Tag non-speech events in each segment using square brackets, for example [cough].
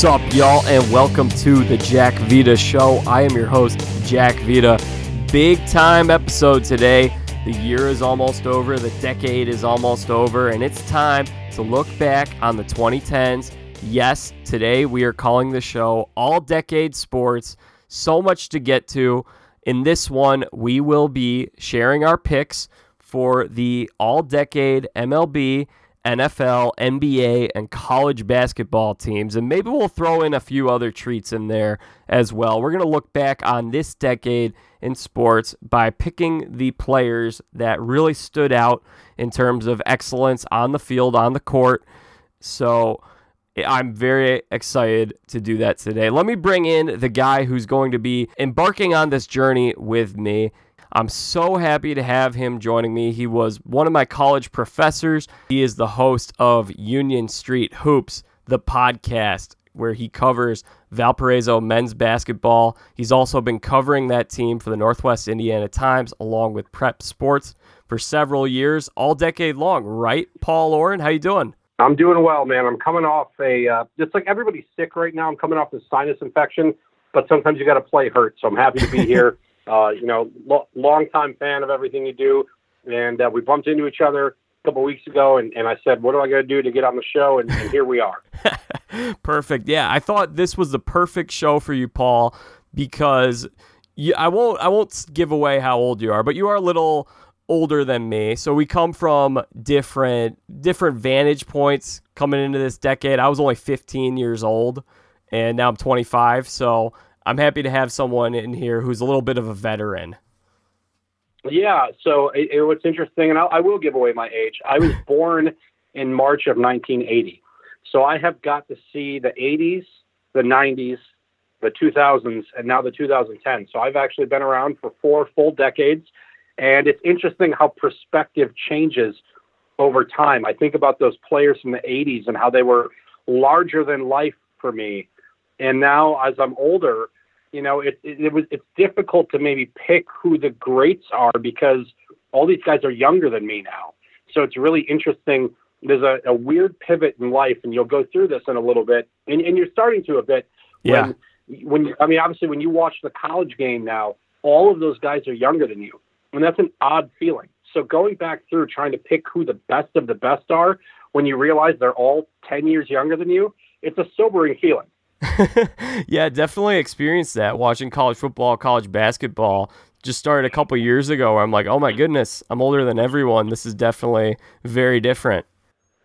What's up, y'all, and welcome to the Jack Vita Show. I am your host, Jack Vita. Big time episode today. The year is almost over, the decade is almost over, and it's time to look back on the 2010s. Yes, today we are calling the show All Decade Sports. So much to get to. In this one, we will be sharing our picks for the All Decade MLB NFL, NBA, and college basketball teams. And maybe we'll throw in a few other treats in there as well. We're going to look back on this decade in sports by picking the players that really stood out in terms of excellence on the field, on the court. So I'm very excited to do that today. Let me bring in the guy who's going to be embarking on this journey with me. I'm so happy to have him joining me. He was one of my college professors. He is the host of Union Street Hoops, the podcast where he covers Valparaiso men's basketball. He's also been covering that team for the Northwest Indiana Times along with Prep Sports for several years, all decade long, right? Paul Oren, how you doing? I'm doing well, man. I'm coming off a uh, just like everybody's sick right now. I'm coming off a sinus infection, but sometimes you got to play hurt. So I'm happy to be [laughs] here. Uh, you know, lo- long time fan of everything you do, and uh, we bumped into each other a couple weeks ago, and, and I said, "What do I got to do to get on the show?" And, and here we are. [laughs] perfect. Yeah, I thought this was the perfect show for you, Paul, because you, I won't I won't give away how old you are, but you are a little older than me. So we come from different different vantage points coming into this decade. I was only 15 years old and now I'm 25. So I'm happy to have someone in here who's a little bit of a veteran. Yeah. So it, it, what's interesting, and I, I will give away my age. I was [laughs] born in March of 1980. So I have got to see the 80s, the 90s, the 2000s, and now the 2010s. So I've actually been around for four full decades. And it's interesting how perspective changes over time. I think about those players from the 80s and how they were larger than life for me. And now, as I'm older, you know, it, it, it was it's difficult to maybe pick who the greats are because all these guys are younger than me now. So it's really interesting. There's a, a weird pivot in life, and you'll go through this in a little bit, and, and you're starting to a bit. Yeah. When, when I mean, obviously, when you watch the college game now, all of those guys are younger than you and that's an odd feeling. So going back through trying to pick who the best of the best are when you realize they're all 10 years younger than you, it's a sobering feeling. [laughs] yeah, definitely experienced that watching college football, college basketball. Just started a couple years ago where I'm like, oh my goodness, I'm older than everyone. This is definitely very different.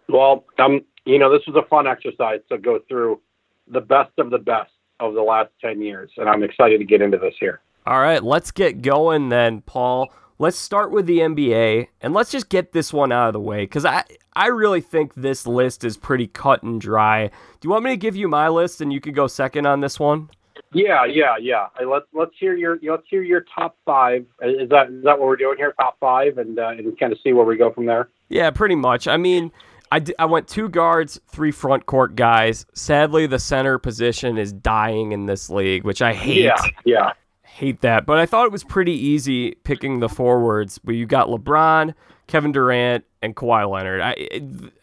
Well, um, you know, this was a fun exercise to go through the best of the best of the last 10 years, and I'm excited to get into this here. All right, let's get going then, Paul. Let's start with the NBA and let's just get this one out of the way because I, I really think this list is pretty cut and dry. Do you want me to give you my list and you can go second on this one? Yeah, yeah, yeah. Let's let's hear your let's hear your top five. Is that is that what we're doing here? Top five, and uh, and kind of see where we go from there. Yeah, pretty much. I mean, I, d- I went two guards, three front court guys. Sadly, the center position is dying in this league, which I hate. Yeah, yeah hate that. But I thought it was pretty easy picking the forwards. But you got LeBron, Kevin Durant, and Kawhi Leonard. I,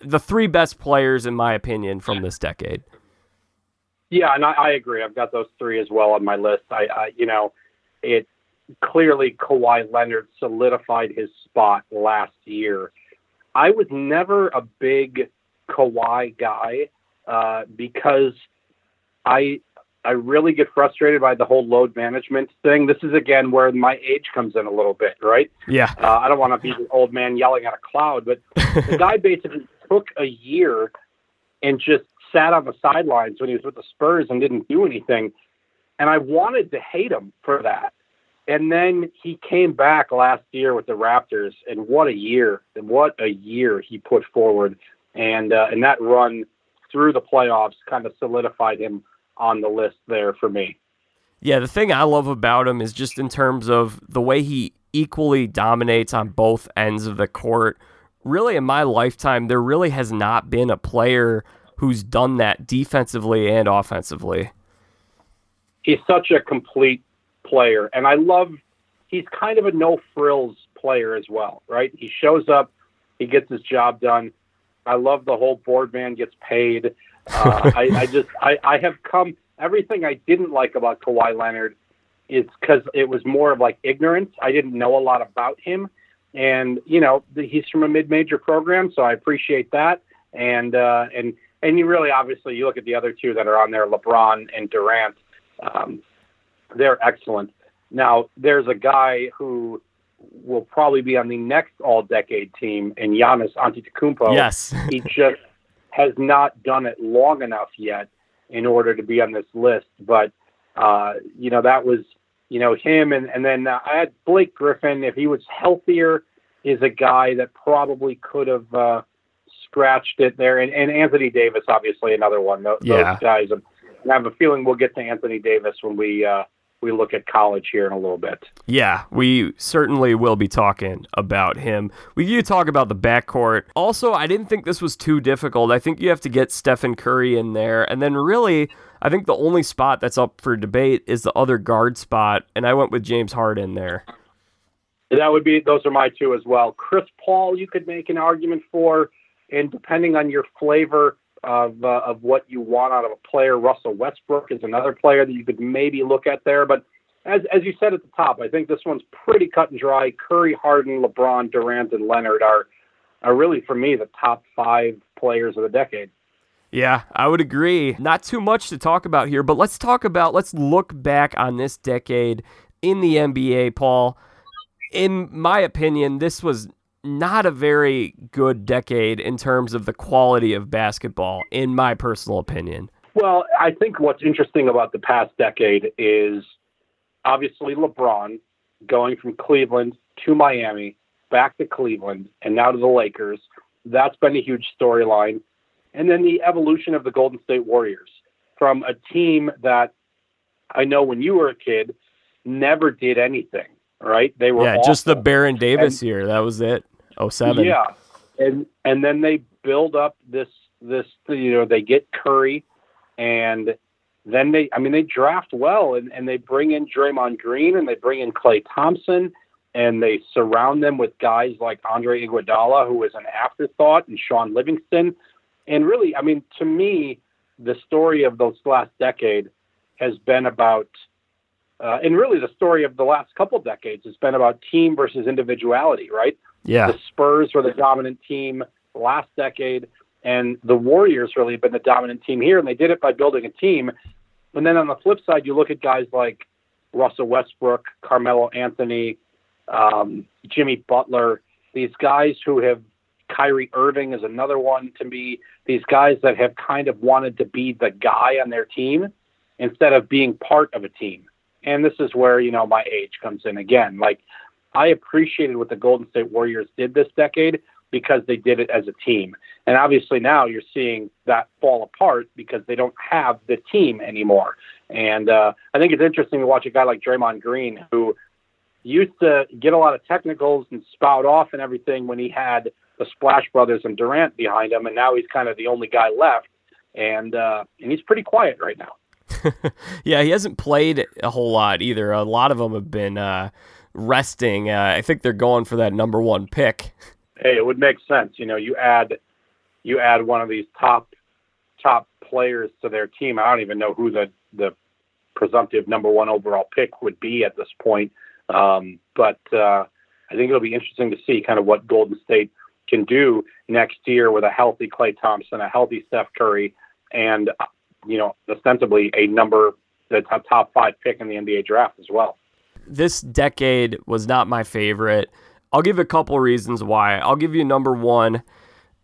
the three best players, in my opinion, from this decade. Yeah, and I, I agree. I've got those three as well on my list. I, I, you know, it clearly Kawhi Leonard solidified his spot last year. I was never a big Kawhi guy uh, because I I really get frustrated by the whole load management thing. This is again where my age comes in a little bit, right? Yeah. Uh, I don't want to be the old man yelling at a cloud, but the guy [laughs] basically took a year and just sat on the sidelines when he was with the Spurs and didn't do anything. And I wanted to hate him for that. And then he came back last year with the Raptors, and what a year! And what a year he put forward, and uh, and that run through the playoffs kind of solidified him on the list there for me. Yeah, the thing I love about him is just in terms of the way he equally dominates on both ends of the court. Really, in my lifetime, there really has not been a player who's done that defensively and offensively. He's such a complete player, and I love. He's kind of a no frills player as well, right? He shows up, he gets his job done. I love the whole board man gets paid. Uh, I, I [laughs] just I, I have come everything I didn't like about Kawhi Leonard is because it was more of like ignorance. I didn't know a lot about him, and you know the, he's from a mid-major program, so I appreciate that. And uh, and and you really obviously you look at the other two that are on there, LeBron and Durant. Um, they're excellent. Now there's a guy who will probably be on the next all-decade team, and Giannis Antetokounmpo. Yes, he just has not done it long enough yet in order to be on this list. But uh, you know that was you know him, and and then uh, I had Blake Griffin. If he was healthier, is a guy that probably could have uh, scratched it there. And, and Anthony Davis, obviously another one. Those, yeah. those guys. And I have a feeling we'll get to Anthony Davis when we. We look at college here in a little bit. Yeah, we certainly will be talking about him. We you talk about the backcourt. Also, I didn't think this was too difficult. I think you have to get Stephen Curry in there, and then really, I think the only spot that's up for debate is the other guard spot, and I went with James Harden there. That would be those are my two as well. Chris Paul, you could make an argument for, and depending on your flavor, of uh, of what you want out of a player. Russell Westbrook is another player that you could maybe look at there, but as as you said at the top, I think this one's pretty cut and dry. Curry, Harden, LeBron, Durant, and Leonard are are really for me the top five players of the decade. Yeah, I would agree. Not too much to talk about here, but let's talk about let's look back on this decade in the NBA, Paul. In my opinion, this was not a very good decade in terms of the quality of basketball, in my personal opinion. Well, I think what's interesting about the past decade is obviously LeBron going from Cleveland to Miami, back to Cleveland, and now to the Lakers. That's been a huge storyline. And then the evolution of the Golden State Warriors from a team that I know when you were a kid never did anything, right? They were Yeah, awful. just the Baron Davis and, year. That was it. Oh seven. Yeah, and and then they build up this this you know they get Curry, and then they I mean they draft well and and they bring in Draymond Green and they bring in Klay Thompson and they surround them with guys like Andre Iguodala who was an afterthought and Shaun Livingston, and really I mean to me the story of those last decade has been about uh, and really the story of the last couple decades has been about team versus individuality, right? Yeah. The Spurs were the dominant team last decade, and the Warriors really have been the dominant team here, and they did it by building a team. And then on the flip side, you look at guys like Russell Westbrook, Carmelo Anthony, um, Jimmy Butler, these guys who have Kyrie Irving is another one to me. These guys that have kind of wanted to be the guy on their team instead of being part of a team. And this is where, you know, my age comes in again. Like I appreciated what the Golden State Warriors did this decade because they did it as a team. And obviously now you're seeing that fall apart because they don't have the team anymore. And uh, I think it's interesting to watch a guy like Draymond Green who used to get a lot of technicals and spout off and everything when he had the Splash Brothers and Durant behind him, and now he's kind of the only guy left, and uh, and he's pretty quiet right now. [laughs] yeah, he hasn't played a whole lot either. A lot of them have been. Uh resting. Uh, I think they're going for that number one pick. Hey, it would make sense. You know, you add you add one of these top top players to their team. I don't even know who the the presumptive number one overall pick would be at this point. Um, but uh, I think it'll be interesting to see kind of what Golden State can do next year with a healthy Klay Thompson, a healthy Steph Curry, and you know, ostensibly a number the top five pick in the NBA draft as well this decade was not my favorite. I'll give a couple reasons why. I'll give you number one,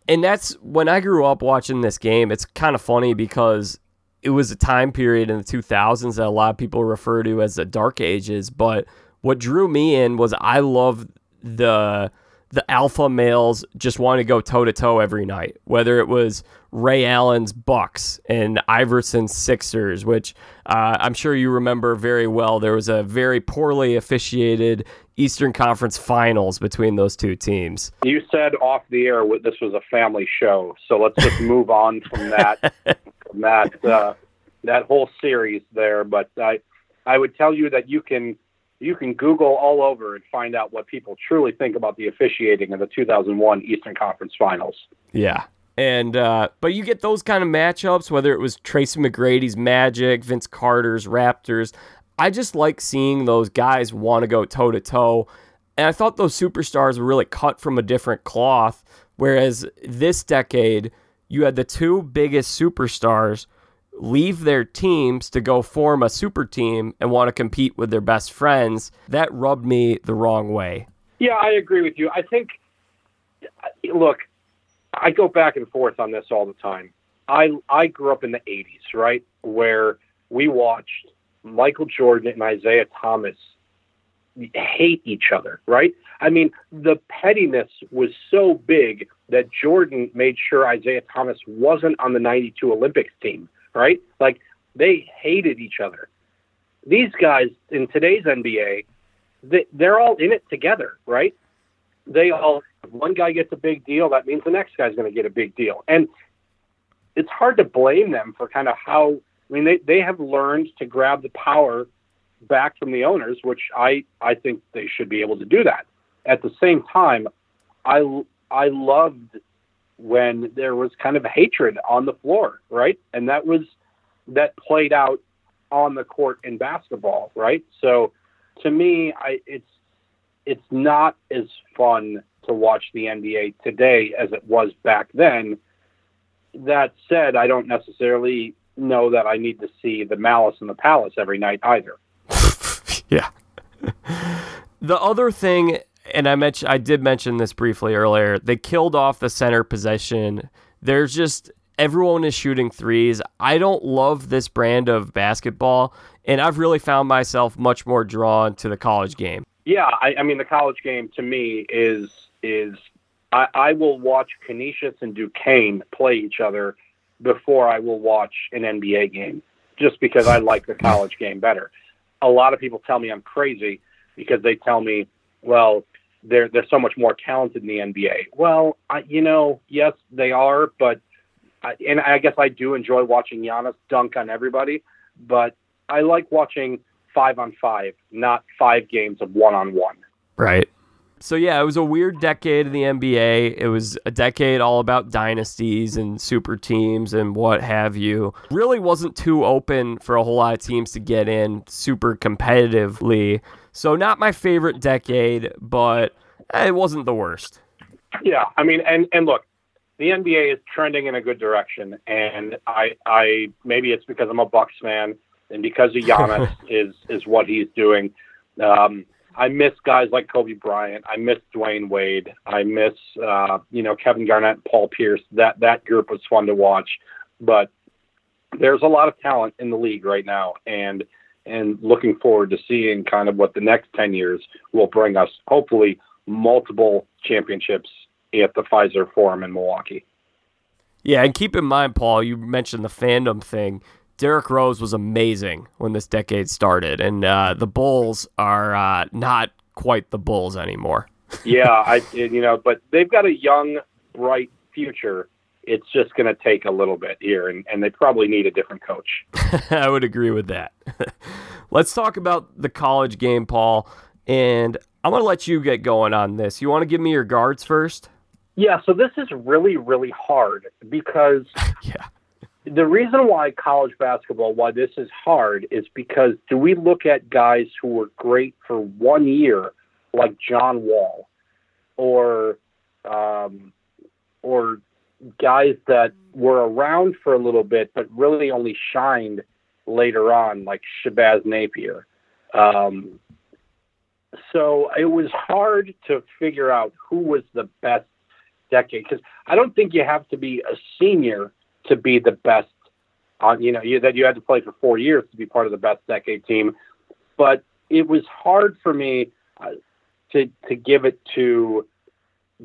and that's when I grew up watching this game. It's kind of funny because it was a time period in the 2000s that a lot of people refer to as the dark ages. But what drew me in was I love the the alpha males just wanting to go toe to toe every night, whether it was Ray Allen's Bucks and Iverson's Sixers, which uh, I'm sure you remember very well. There was a very poorly officiated Eastern Conference Finals between those two teams. You said off the air this was a family show, so let's just [laughs] move on from that from that uh, that whole series there. But I I would tell you that you can you can Google all over and find out what people truly think about the officiating of the 2001 Eastern Conference Finals. Yeah. And uh, but you get those kind of matchups, whether it was Tracy McGrady's Magic, Vince Carter's Raptors. I just like seeing those guys want to go toe to toe. And I thought those superstars were really cut from a different cloth. Whereas this decade, you had the two biggest superstars leave their teams to go form a super team and want to compete with their best friends. That rubbed me the wrong way. Yeah, I agree with you. I think, look, I go back and forth on this all the time. I I grew up in the '80s, right, where we watched Michael Jordan and Isiah Thomas hate each other, right? I mean, the pettiness was so big that Jordan made sure Isiah Thomas wasn't on the 92 Olympics team, right? Like they hated each other. These guys in today's NBA, they, they're all in it together, right? They all, one guy gets a big deal, that means the next guy's going to get a big deal. And it's hard to blame them for kind of how, I mean, they, they have learned to grab the power back from the owners, which I, I think they should be able to do that. At the same time, I, I loved when there was kind of hatred on the floor, right? And that was, that played out on the court in basketball, right? So to me, I, it's, it's not as fun to watch the NBA today as it was back then. That said, I don't necessarily know that I need to see the Malice in the Palace every night either. [laughs] yeah. the other thing, and I mentioned, I did mention this briefly earlier. They killed off the center position. There's just everyone is shooting threes. I don't love this brand of basketball, and I've really found myself much more drawn to the college game. Yeah, I, I mean the college game to me is is I, I will watch Canisius and Duquesne play each other before I will watch an NBA game, just because I like the college game better. A lot of people tell me I'm crazy because they tell me, well, they're they're so much more talented in the NBA. Well, I, you know, yes, they are, but I, and I guess I do enjoy watching Giannis dunk on everybody, but I like watching five on five, not five games of one on one. Right. So yeah, it was a weird decade in the NBA. It was a decade all about dynasties and super teams and what have you. Really wasn't too open for a whole lot of teams to get in super competitively. So not my favorite decade, but it wasn't the worst. Yeah, I mean, and and look, the NBA is trending in a good direction, and I I maybe it's because I'm a Bucks fan and because of Giannis [laughs] is is what he's doing. Um, I miss guys like Kobe Bryant. I miss Dwyane Wade. I miss uh, you know Kevin Garnett, Paul Pierce. That that group was fun to watch, but there's a lot of talent in the league right now, and and looking forward to seeing kind of what the next ten years will bring us. Hopefully, multiple championships at the Fiserv Forum in Milwaukee. Yeah, and keep in mind, Paul, you mentioned the fandom thing. Derrick Rose was amazing when this decade started, and uh, the Bulls are uh, not quite the Bulls anymore. [laughs] yeah, I you know, but they've got a young, bright future. It's just going to take a little bit here, and, and they probably need a different coach. [laughs] I would agree with that. [laughs] Let's talk about the college game, Paul, and I'm going to let you get going on this. You want to give me your guards first? Yeah, so this is really, really hard because yeah the reason why college basketball, why this is hard, is because do we look at guys who were great for one year, like John Wall, or um, or guys that were around for a little bit but really only shined later on, like Shabazz Napier. Um, so it was hard to figure out who was the best decade because I don't think you have to be a senior to be the best on you know you, that you had to play for four years to be part of the best decade team. But it was hard for me uh, to to give it to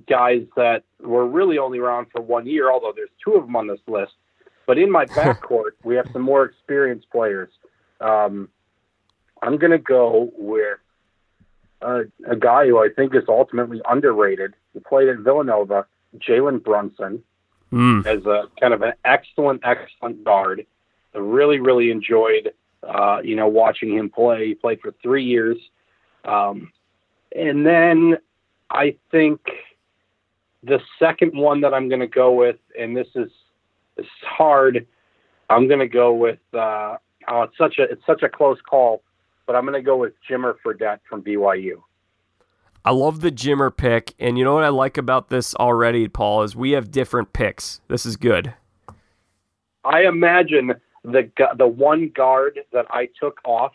guys that were really only around for one year although there's two of them on this list. But in my [laughs] backcourt we have some more experienced players. Um, i'm going to go with uh, a guy who i think is ultimately underrated he played at villanova jalen brunson mm. as a kind of an excellent, excellent guard. I really, really enjoyed, uh, you know, watching him play. He played for three years. Um, and then I think the second one that I'm going to go with, and this is it's hard. I'm going to go with. Uh, oh, it's such a it's such a close call, but I'm going to go with Jimmer Fredette from BYU. I love the Jimmer pick, and you know what I like about this already, Paul, is we have different picks. This is good. I imagine the the one guard that I took off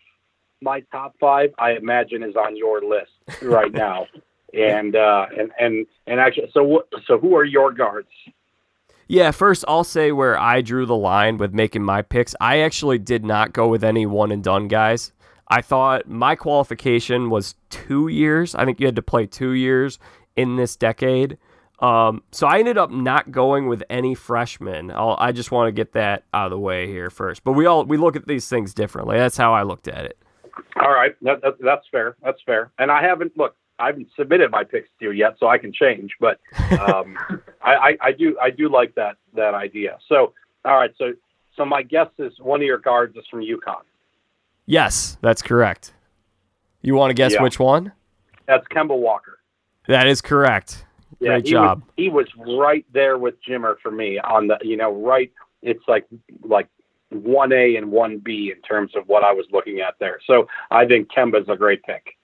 my top five, I imagine is on your list right [laughs] now. and uh, and and and actually, so so who are your guards? Yeah, first I'll say where I drew the line with making my picks. I actually did not go with any one and done guys. I thought my qualification was two years. I think you had to play two years in this decade. Um, so I ended up not going with any freshmen. I'll, i just want to get that out of the way here first. But we all we look at these things differently. That's how I looked at it. All right, that, that, that's fair. That's fair. And I haven't look. I haven't submitted my picks to you yet, so I can change. But um, [laughs] I, I, I do I do like that that idea. So all right, so so my guess is one of your guards is from UConn. Yes, that's correct. You want to guess yeah. which one? That's Kemba Walker. That is correct. Yeah, Great he job. Was, he was right there with Jimmer for me on the, you know, right. It's like like one A and one B in terms of what I was looking at there. So I think Kemba's a great pick.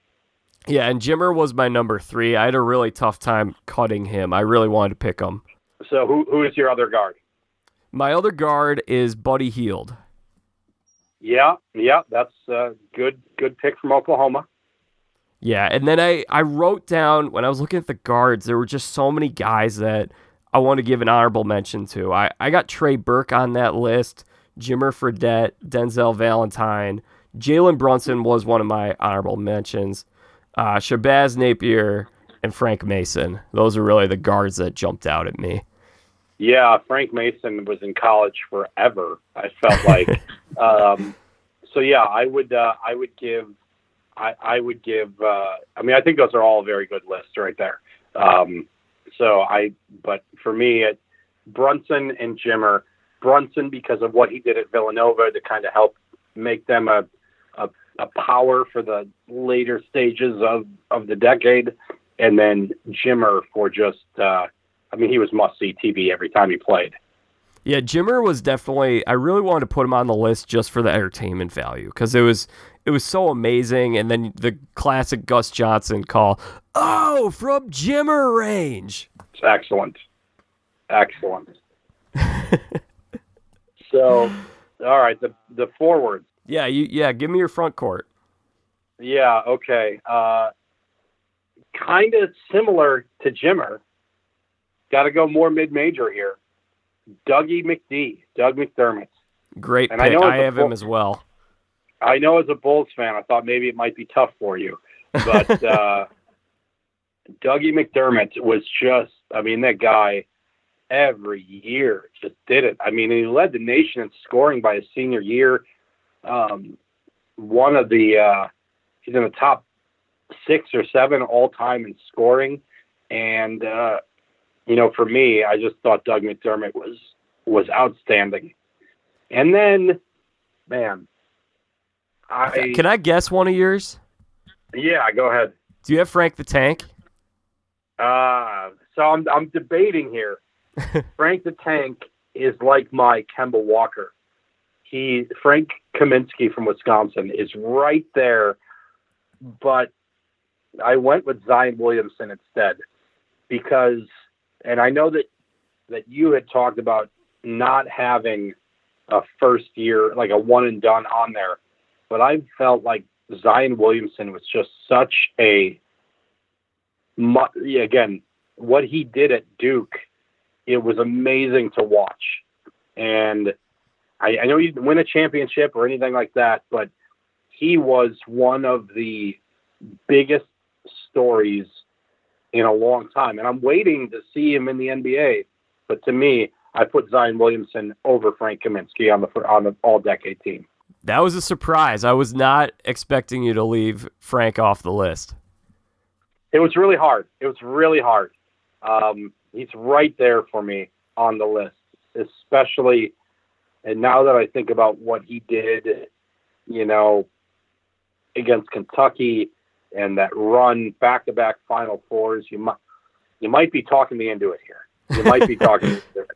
Yeah, and Jimmer was my number three. I had a really tough time cutting him. I really wanted to pick him. So who who is your other guard? My other guard is Buddy Hield. Yeah, yeah, that's a good good pick from Oklahoma. Yeah, and then I I wrote down when I was looking at the guards, there were just so many guys that I want to give an honorable mention to. I, I got Trey Burke on that list, Jimmer Fredette, Denzel Valentine, Jalen Brunson was one of my honorable mentions, uh, Shabazz Napier, and Frank Mason. Those are really the guards that jumped out at me. Yeah, Frank Mason was in college forever. I felt like, [laughs] um, so yeah, I would uh, I would give I, I would give. Uh, I mean, I think those are all very good lists right there. Um, so I, but for me, it, Brunson and Jimmer. Brunson because of what he did at Villanova to kind of help make them a, a, a power for the later stages of of the decade, and then Jimmer for just. Uh, I mean, he was must see TV every time he played. Yeah, Jimmer was definitely. I really wanted to put him on the list just for the entertainment value because it was it was so amazing. And then the classic Gus Johnson call, "Oh, from Jimmer range." It's excellent, excellent. [laughs] so, all right, the the forwards. Yeah, you yeah. Give me your front court. Yeah. Okay. Uh, kind of similar to Jimmer. Got to go more mid-major here. Dougie McD, Doug McDermott. Great and pick. I, I have him as well. I know as a Bulls fan, I thought maybe it might be tough for you, but [laughs] uh, Dougie McDermott was just, I mean, that guy every year just did it. I mean, he led the nation in scoring by his senior year. Um, one of the, uh, he's in the top six or seven all time in scoring. And, uh, you know, for me, I just thought Doug McDermott was, was outstanding. And then, man, I, Can I guess one of yours? Yeah, go ahead. Do you have Frank the Tank? Uh, so I'm I'm debating here. [laughs] Frank the Tank is like my Kemba Walker. He Frank Kaminsky from Wisconsin is right there, but I went with Zion Williamson instead because, and I know that that you had talked about not having a first year like a one and done on there but I felt like Zion Williamson was just such a again what he did at Duke. It was amazing to watch, and I, I know he didn't win a championship or anything like that, but he was one of the biggest stories in a long time. And I'm waiting to see him in the NBA. But to me, I put Zion Williamson over Frank Kaminsky on the on the All Decade team. That was a surprise. I was not expecting you to leave Frank off the list. It was really hard. It was really hard. Um, he's right there for me on the list, especially. And now that I think about what he did, you know, against Kentucky and that run back to back Final Fours, you might, you might be talking me into it here. You might be talking me into it.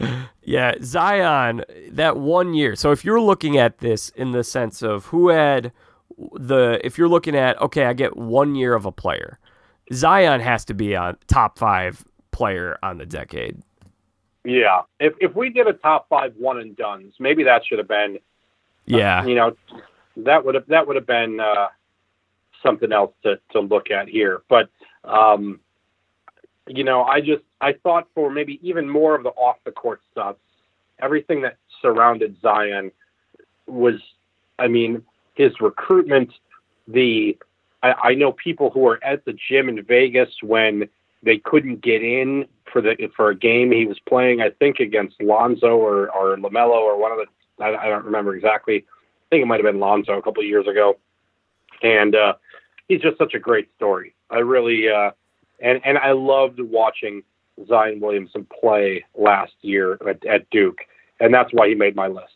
[laughs] Yeah, Zion, that one year. So if you're looking at this in the sense of who had the, if you're looking at, okay, I get one year of a player, Zion has to be a top five player on the decade. Yeah, if if we did a top five one and duns, maybe that should have been. Yeah, uh, you know, that would have that would have been uh, something else to to look at here. But um, you know, I just I thought for maybe even more of the off the court stuff, everything that surrounded Zion was, I mean, his recruitment, the I, I know people who were at the gym in Vegas when they couldn't get in for the for a game he was playing. I think against Lonzo or or Lamelo or one of the I, I don't remember exactly. I think it might have been Lonzo a couple of years ago, and uh, he's just such a great story. I really uh, and and I loved watching Zion Williamson play last year at, at Duke, and that's why he made my list.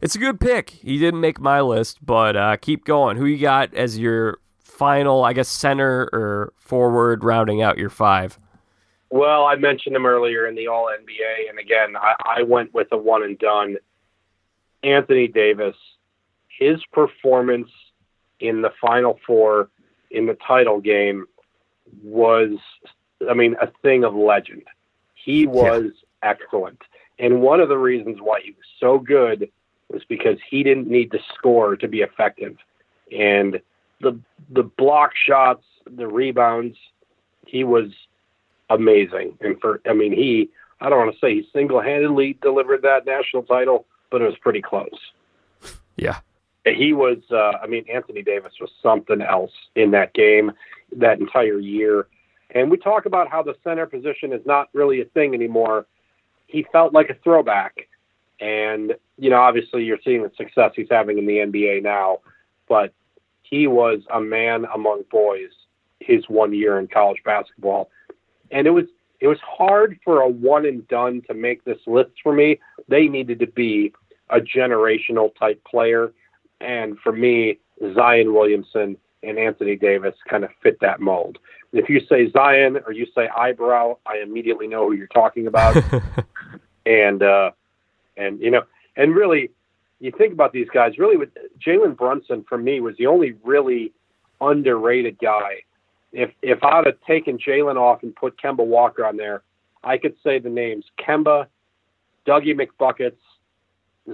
It's a good pick. He didn't make my list, but uh, keep going. Who you got as your final, I guess, center or forward rounding out your five? Well, I mentioned him earlier in the All NBA, and again, I, I went with a one and done. Anthony Davis, his performance in the Final Four in the title game was, I mean, a thing of legend. He was yeah. excellent. And one of the reasons why he was so good was because he didn't need to score to be effective. And the the block shots, the rebounds, he was amazing. And for I mean, he I don't want to say he single handedly delivered that national title, but it was pretty close. Yeah. He was, uh, I mean, Anthony Davis was something else in that game, that entire year. And we talk about how the center position is not really a thing anymore. He felt like a throwback. And, you know, obviously you're seeing the success he's having in the NBA now, but he was a man among boys his one year in college basketball. And it was it was hard for a one and done to make this list for me. They needed to be a generational type player. And for me, Zion Williamson and Anthony Davis kind of fit that mold. If you say Zion or you say eyebrow, I immediately know who you're talking about. [laughs] and uh, and you know, and really, you think about these guys, really, with Jalen Brunson for me was the only really underrated guy. If if I'd have taken Jalen off and put Kemba Walker on there, I could say the names Kemba, Dougie McBuckets,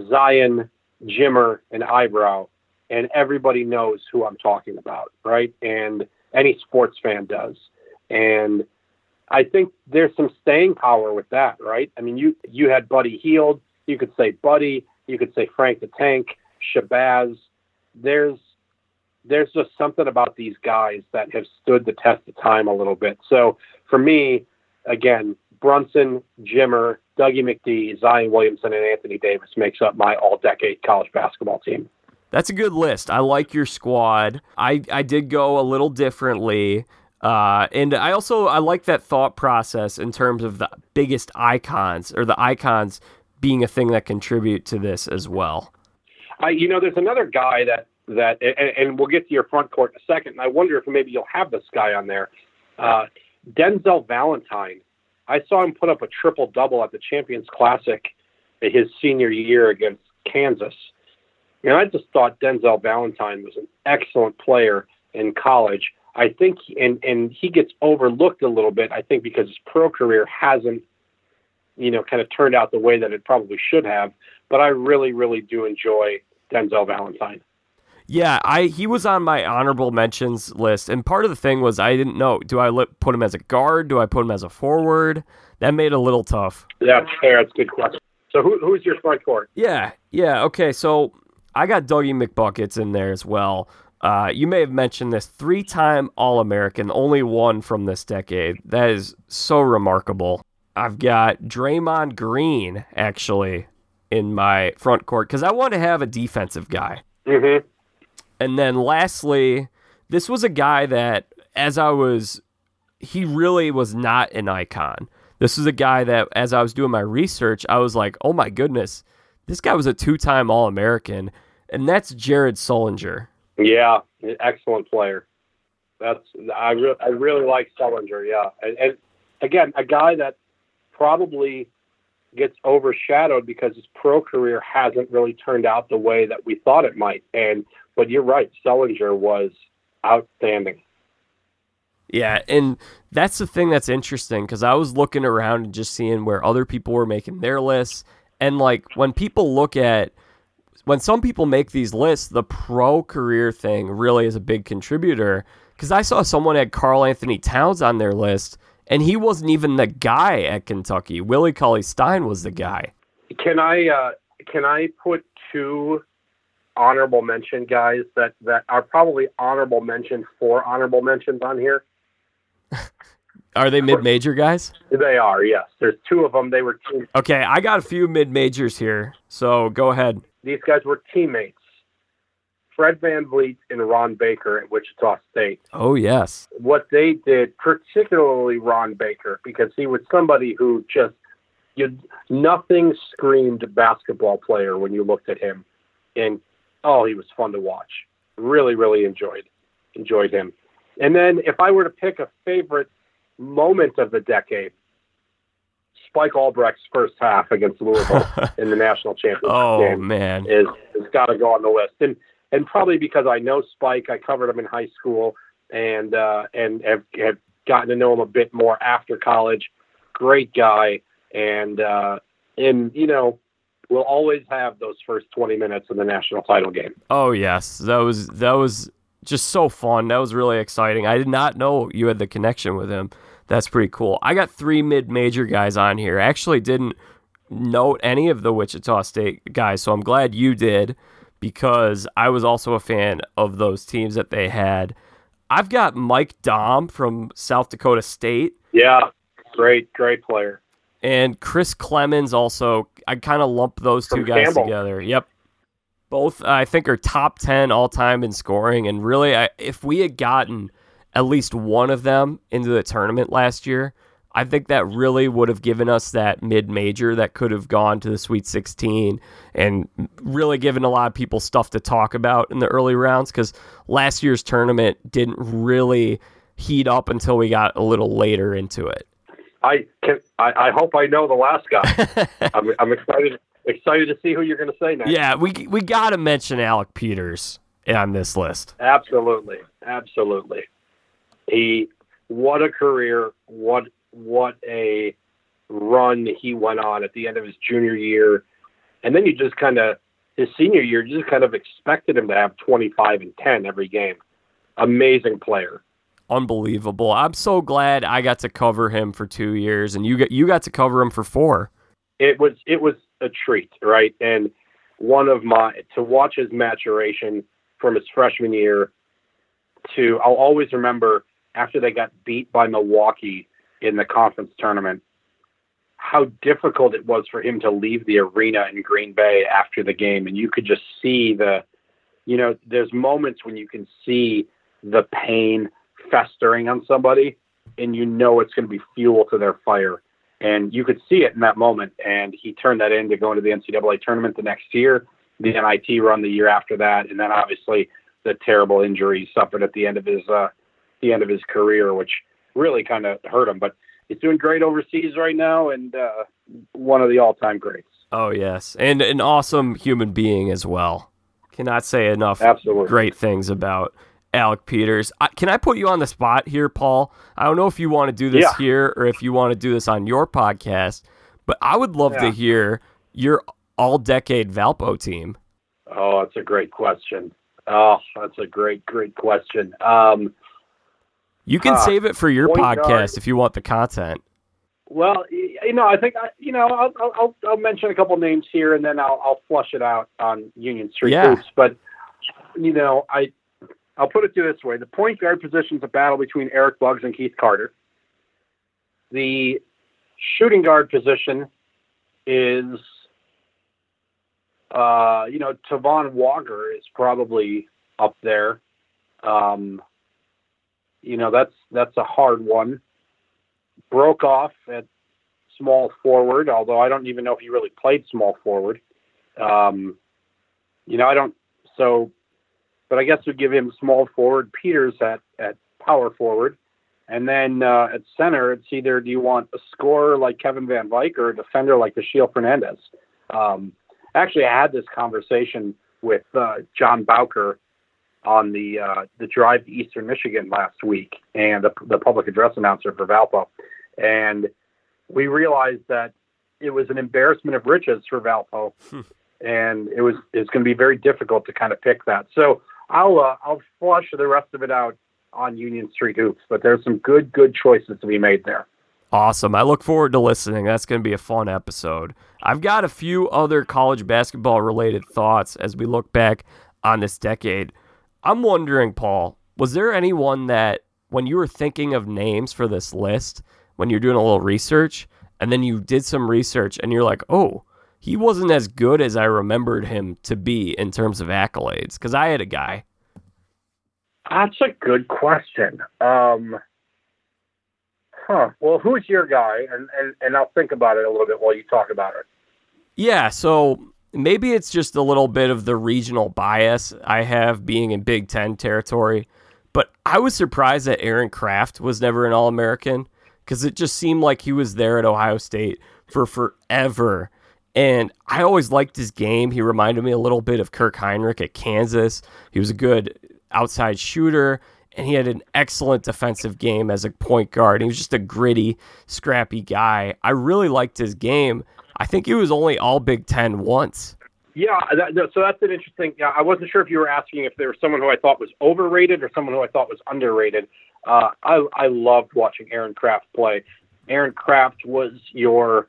Zion, Jimmer, and Eyebrow, and everybody knows who I'm talking about, right? And any sports fan does. And I think there's some staying power with that, right? I mean, you you had Buddy Hield, you could say Buddy, you could say Frank the Tank, Shabazz. There's there's just something about these guys that have stood the test of time a little bit. So for me, again, Brunson, Jimmer, Dougie McD, Zion Williamson, and Anthony Davis makes up my all-decade college basketball team. That's a good list. I like your squad. I, I did go a little differently. Uh, and I also I like that thought process in terms of the biggest icons or the icons being a thing that contribute to this as well. I, you know, there's another guy that that, and, and, we'll get to your front court in a second. And I wonder if maybe you'll have this guy on there, uh, Denzel Valentine. I saw him put up a triple double at the Champions Classic his senior year against Kansas, and I just thought Denzel Valentine was an excellent player in college. I think, and and he gets overlooked a little bit. I think because his pro career hasn't you know, kind of turned out the way that it probably should have. But I really, really do enjoy Denzel Valentine. Yeah, I he was on my honorable mentions list, and part of the thing was I didn't know do I put him as a guard, do I put him as a forward? That made it a little tough. That's fair. That's a good question. So who, who's your front court? Yeah, yeah, okay. So I got Dougie McBuckets in there as well. Uh, you may have mentioned this three-time All-American, only one from this decade. That is so remarkable. I've got Draymond Green actually in my front court because I want to have a defensive guy. Mm-hmm. And then lastly, this was a guy that, as I was, he really was not an icon. This was a guy that, as I was doing my research, I was like, oh my goodness, this guy was a two time All American, and that's Jared Sullinger. Yeah, excellent player. That's I, re- I really like Sullinger. Yeah, and, and again, a guy that probably gets overshadowed because his pro career hasn't really turned out the way that we thought it might. And but you're right, Sullinger was outstanding. Yeah, and that's the thing that's interesting because I was looking around and just seeing where other people were making their lists, and like when people look at when some people make these lists, the pro career thing really is a big contributor. Because I saw someone had Karl-Anthony Towns on their list, and he wasn't even the guy at Kentucky. Willie Cauley Stein was the guy. Can I uh, can I put two honorable mention guys that that are probably honorable mention for honorable mentions on here? [laughs] Are they mid major guys? They are, yes. There's two of them. They were team- Okay, I got a few mid majors here, so go ahead. these guys were teammates. Fred VanVleet and Ron Baker at Wichita State. Oh yes. What they did, particularly Ron Baker, because he was somebody who just you nothing screamed basketball player when you looked at him. And oh, he was fun to watch. Really, really enjoyed enjoyed him. And then if I were to pick a favorite moment of the decade, Spike Albrecht's first half against Louisville [laughs] in the national championship Oh game man. is has got to go on the list. And and probably because I know Spike, I covered him in high school and uh, and have, have gotten to know him a bit more after college. Great guy, and uh, and you know we'll always have those first twenty minutes in the national title game. Oh yes, that was that was just so fun. That was really exciting. I did not know you had the connection with him. That's pretty cool. I got three mid-major guys on here. I actually didn't note any of the Wichita State guys, so I'm glad you did because I was also a fan of those teams that they had. I've got Mike Daum from South Dakota State Yeah, great, great player. and Chris Clemons also. I kind of lump those two guys Campbell. together. Yep. Both I think are top 10 all time in scoring and really I, if we had gotten at least one of them into the tournament last year, I think that really would have given us that mid-major that could have gone to the Sweet 16 and really given a lot of people stuff to talk about in the early rounds cuz last year's tournament didn't really heat up until we got a little later into it. I can. I, I hope I know the last guy. [laughs] I'm, I'm excited. Excited to see who you're going to say next. Yeah, we we got to mention Alec Peters on this list. Absolutely, absolutely. He, what a career! What what a run he went on at the end of his junior year, and then you just kind of his senior year, you just kind of expected him to have 25 and 10 every game. Amazing player. Unbelievable. I'm so glad I got to cover him for 2 years and you got you got to cover him for 4. It was it was a treat, right? And one of my to watch his maturation from his freshman year to I'll always remember after they got beat by Milwaukee in the conference tournament how difficult it was for him to leave the arena in Green Bay after the game. And you could just see the you know there's moments when you can see the pain festering on somebody and you know it's going to be fuel to their fire. And you could see it in that moment. And he turned that into going to the NCAA tournament the next year the NIT run the year after that and then obviously the terrible injury he suffered at the end of his uh the end of his career which really kind of hurt him but he's doing great overseas right now and uh one of the all-time greats Oh yes. And an awesome human being as well. Cannot say enough absolutely great things about Alec Peters. I, can I put you on the spot here, Paul? I don't know if you want to do this Yeah. here or if you want to do this on your podcast, but I would love to hear your all-decade Valpo team. oh that's a great question oh that's a great great question um You can Ah, save it for your podcast if you want the content. Well, you know, I think I, you know, I'll, I'll- I'll mention a couple names here, and then I'll I'll flush it out on Union Street Yeah. Hoops. But you know, I I'll put it to this way: the point guard position is a battle between Erik Buggs and Keith Carter. The shooting guard position is, uh, you know, Tevonn Walker is probably up there. Um, you know, that's that's a hard one. Broekhoff at small forward, although I don't even know if he really played small forward. Um, you know, I don't. So, but I guess we give him small forward. Peters at at power forward, And then uh, at center, it's either do you want a scorer like Kevin Van Wijk or a defender like Vashil Fernandez. Um, actually, I had this conversation with uh, John Bowker on the uh, the drive to Eastern Michigan last week, and the, the public address announcer for Valpo, and we realized that it was an embarrassment of riches for Valpo, hmm. and it was it's going to be very difficult to kind of pick that. So I'll uh, I'll flush the rest of it out on Union Street Hoops, but there's some good good choices to be made there. Awesome. I look forward to listening. That's going to be a fun episode. I've got a few other college basketball related thoughts as we look back on this decade. I'm wondering, Paul, was there anyone that when you were thinking of names for this list, when you're doing a little research, and then you did some research and you're like, oh, he wasn't as good as I remembered him to be in terms of accolades? Because I had a guy that's a good question. Um, huh. Well, who's your guy? And, and, and I'll think about it a little bit while you talk about it. Yeah. So maybe it's just a little bit of the regional bias I have being in Big Ten territory. But I was surprised that Aaron Craft was never an All American because it just seemed like he was there at Ohio State for forever. And I always liked his game. He reminded me a little bit of Kirk Hinrich at Kansas. He was a good outside shooter, and he had an excellent defensive game as a point guard. He was just a gritty, scrappy guy. I really liked his game. I think he was only all Big Ten once. Yeah, that, so that's an interesting. Yeah, I wasn't sure if you were asking if there was someone who I thought was overrated or someone who I thought was underrated. Uh, I I loved watching Aaron Craft play. Aaron Craft was your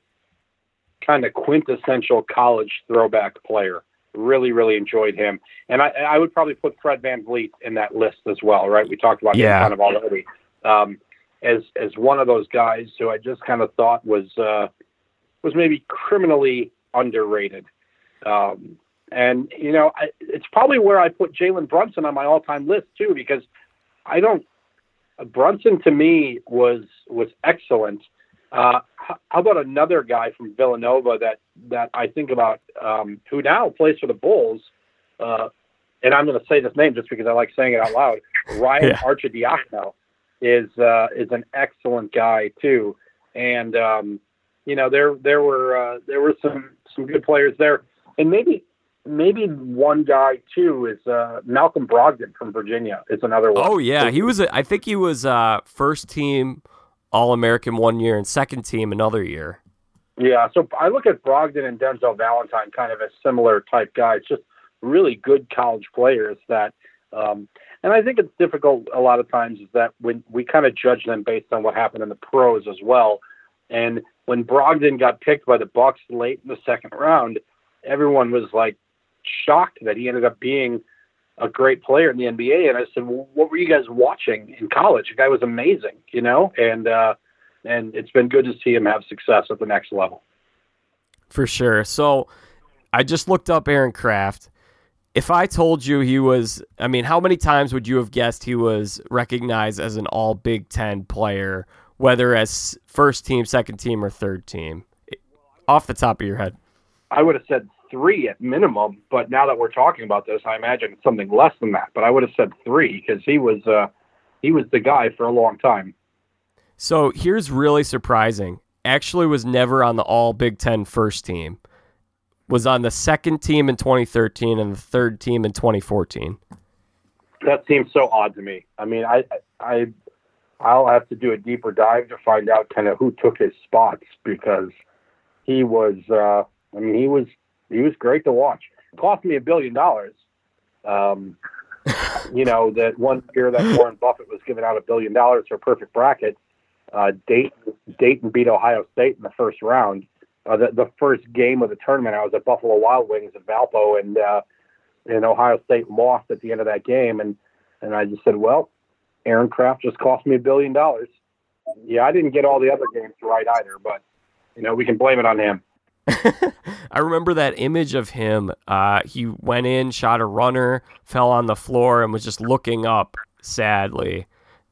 kind of quintessential college throwback player really, really enjoyed him. And I, I would probably put Fred Van VanVleet in that list as well, right? We talked about yeah. him kind of already. Um, as as one of those guys who I just kind of thought was uh, was maybe criminally underrated. Um, and you know, I, it's probably where I put Jalen Brunson on my all-time list too, because I don't. Brunson to me was was excellent. Uh, how about another guy from Villanova that that I think about um, who now plays for the Bulls? Uh, and I'm going to say this name just because I like saying it out loud. Ryan yeah. Arcidiacono is uh, is an excellent guy too, and um, you know there there were uh, there were some some good players there, and maybe maybe one guy too is uh, Malcolm Brogdon from Virginia is another one. Oh yeah, he was. A, I think he was uh, first team all American one year and second team another year. Yeah, so I look at Brogdon and Denzel Valentine kind of as similar type guys, just really good college players that um, and I think it's difficult a lot of times is that when we kind of judge them based on what happened in the pros as well. And when Brogdon got picked by the Bucks late in the second round, everyone was like shocked that he ended up being a great player in the NBA. And I said, well, what were you guys watching in college? The guy was amazing, you know, and uh, and it's been good to see him have success at the next level. For sure. So I just looked up Aaron Craft. If I told you he was, I mean, how many times would you have guessed he was recognized as an all Big Ten player, whether as first team, second team, or third team? Off the top of your head. I would have said three at minimum. But now that we're talking about this, I imagine it's something less than that. But I would have said three because he was uh, he was the guy for a long time. So here's really surprising. Actually, was never on the All Big Ten first team. Was on the second team in 2013 and the third team in 2014. That seems so odd to me. I mean, I I I'll have to do a deeper dive to find out kind of who took his spots because he was. Uh, I mean, he was he was great to watch. It cost me a billion dollars. Um, [laughs] you know, that one year that Warren Buffett was giving out a billion dollars for a perfect bracket, uh, Dayton, Dayton beat Ohio State in the first round. Uh, the, the first game of the tournament, I was at Buffalo Wild Wings at Valpo, and uh, and Ohio State lost at the end of that game, and and I just said, well, Aaron Craft just cost me a billion dollars. Yeah, I didn't get all the other games right either, but you know we can blame it on him. [laughs] I remember that image of him. Uh, he went in, shot a runner, fell on the floor, and was just looking up sadly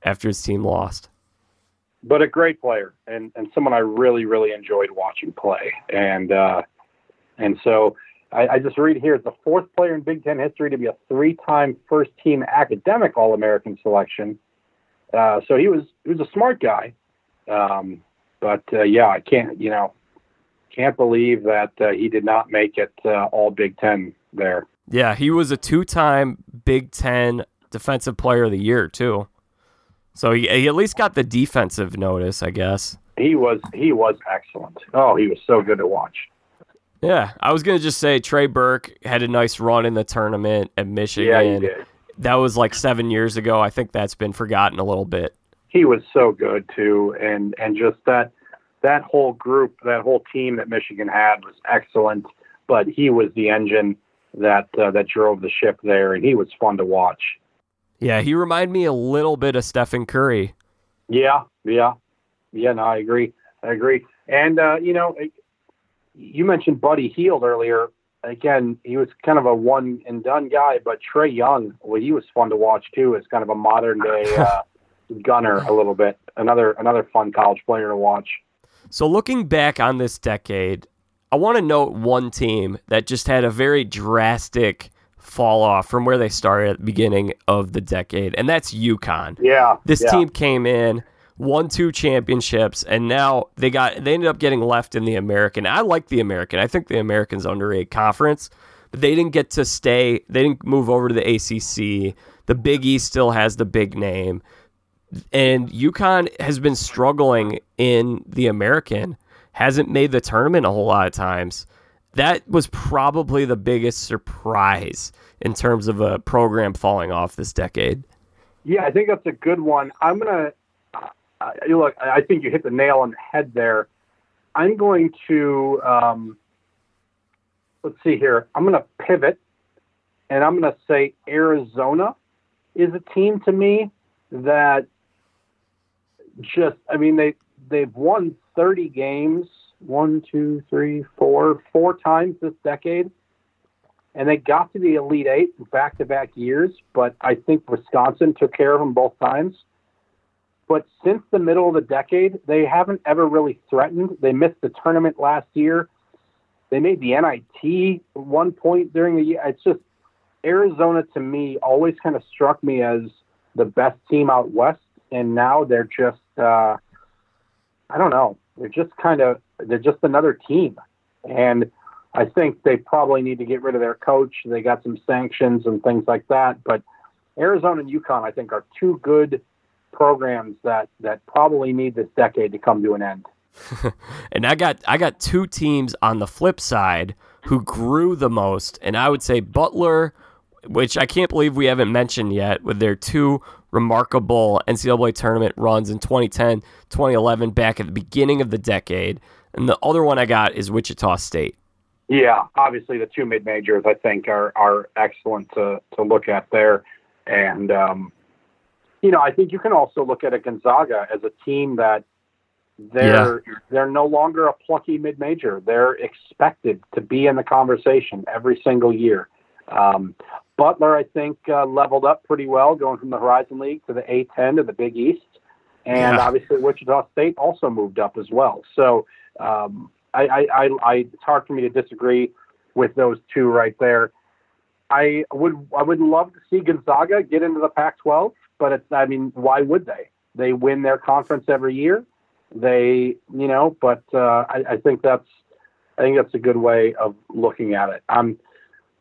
after his team lost. But a great player and, and someone I really, really enjoyed watching play. And uh, and so I, I just read here the fourth player in Big Ten history to be a three time first team academic All American selection Uh, so he was he was a smart guy. Um, but uh, yeah, I can't you know can't believe that uh, he did not make it uh, all Big Ten there. Yeah, he was a two-time Big Ten Defensive Player of the Year too. So he, he at least got the defensive notice, I guess. He was he was excellent. Oh, he was so good to watch. Yeah, I was gonna just say Trey Burke had a nice run in the tournament at Michigan. Yeah, he did. That was like seven years ago. I think that's been forgotten a little bit. He was so good too, and and just that that whole group, that whole team that Michigan had was excellent. But he was the engine that uh, that drove the ship there, and he was fun to watch. Yeah, he reminded me a little bit of Stephen Curry. Yeah, yeah, yeah. No, I agree. I agree. And uh, you know, you mentioned Buddy Hield earlier. Again, he was kind of a one and done guy, but Trey Young, well, he was fun to watch too. As kind of a modern day [laughs] uh, gunner, a little bit. Another another fun college player to watch. So looking back on this decade, I want to note one team that just had a very drastic fall off from where they started at the beginning of the decade, and that's UConn. Yeah. This yeah. team came in, won two championships, and now they got they ended up getting left in the American. I like the American. I think the American's underrated conference, but they didn't get to stay. They didn't move over to the ACC. The Big East still has the big name, and UConn has been struggling in the American. Hasn't made the tournament a whole lot of times. That was probably the biggest surprise in terms of a program falling off this decade. Yeah, I think that's a good one. I'm gonna uh, look. I think you hit the nail on the head there. I'm going to um, let's see here. I'm going to pivot, and I'm going to say Arizona is a team to me that just. I mean, they they've won 30 games. One, two, three, four, four times this decade and they got to the Elite Eight back to back years, but I think Wisconsin took care of them both times. But since the middle of the decade, they haven't ever really threatened. They missed the tournament last year. They made the NIT one point during the year. It's just Arizona to me always kind of struck me as the best team out west, and now they're just uh, I don't know. They're just kind of they're just another team, and I think they probably need to get rid of their coach. They got some sanctions and things like that. But Arizona and UConn, I think, are two good programs that that probably need this decade to come to an end. [laughs] and I got I got two teams on the flip side who grew the most, and I would say Butler, which I can't believe we haven't mentioned yet, with their two remarkable NCAA tournament runs in 2010, 2011, back at the beginning of the decade. And the other one I got is Wichita State. Yeah, obviously the two mid majors I think are are excellent to to look at there, and um, you know I think you can also look at a Gonzaga as a team that they're yeah. they're no longer a plucky mid major. They're expected to be in the conversation every single year. Um, Butler I think uh, leveled up pretty well, going from the Horizon League to the A10 to the Big East, and yeah. obviously Wichita State also moved up as well. So. Um, I, I, I, it's hard for me to disagree with those two right there. I would I would love to see Gonzaga get into the Pac-12, but it's I mean why would they? They win their conference every year. They you know, but uh, I, I think that's I think that's a good way of looking at it. I'm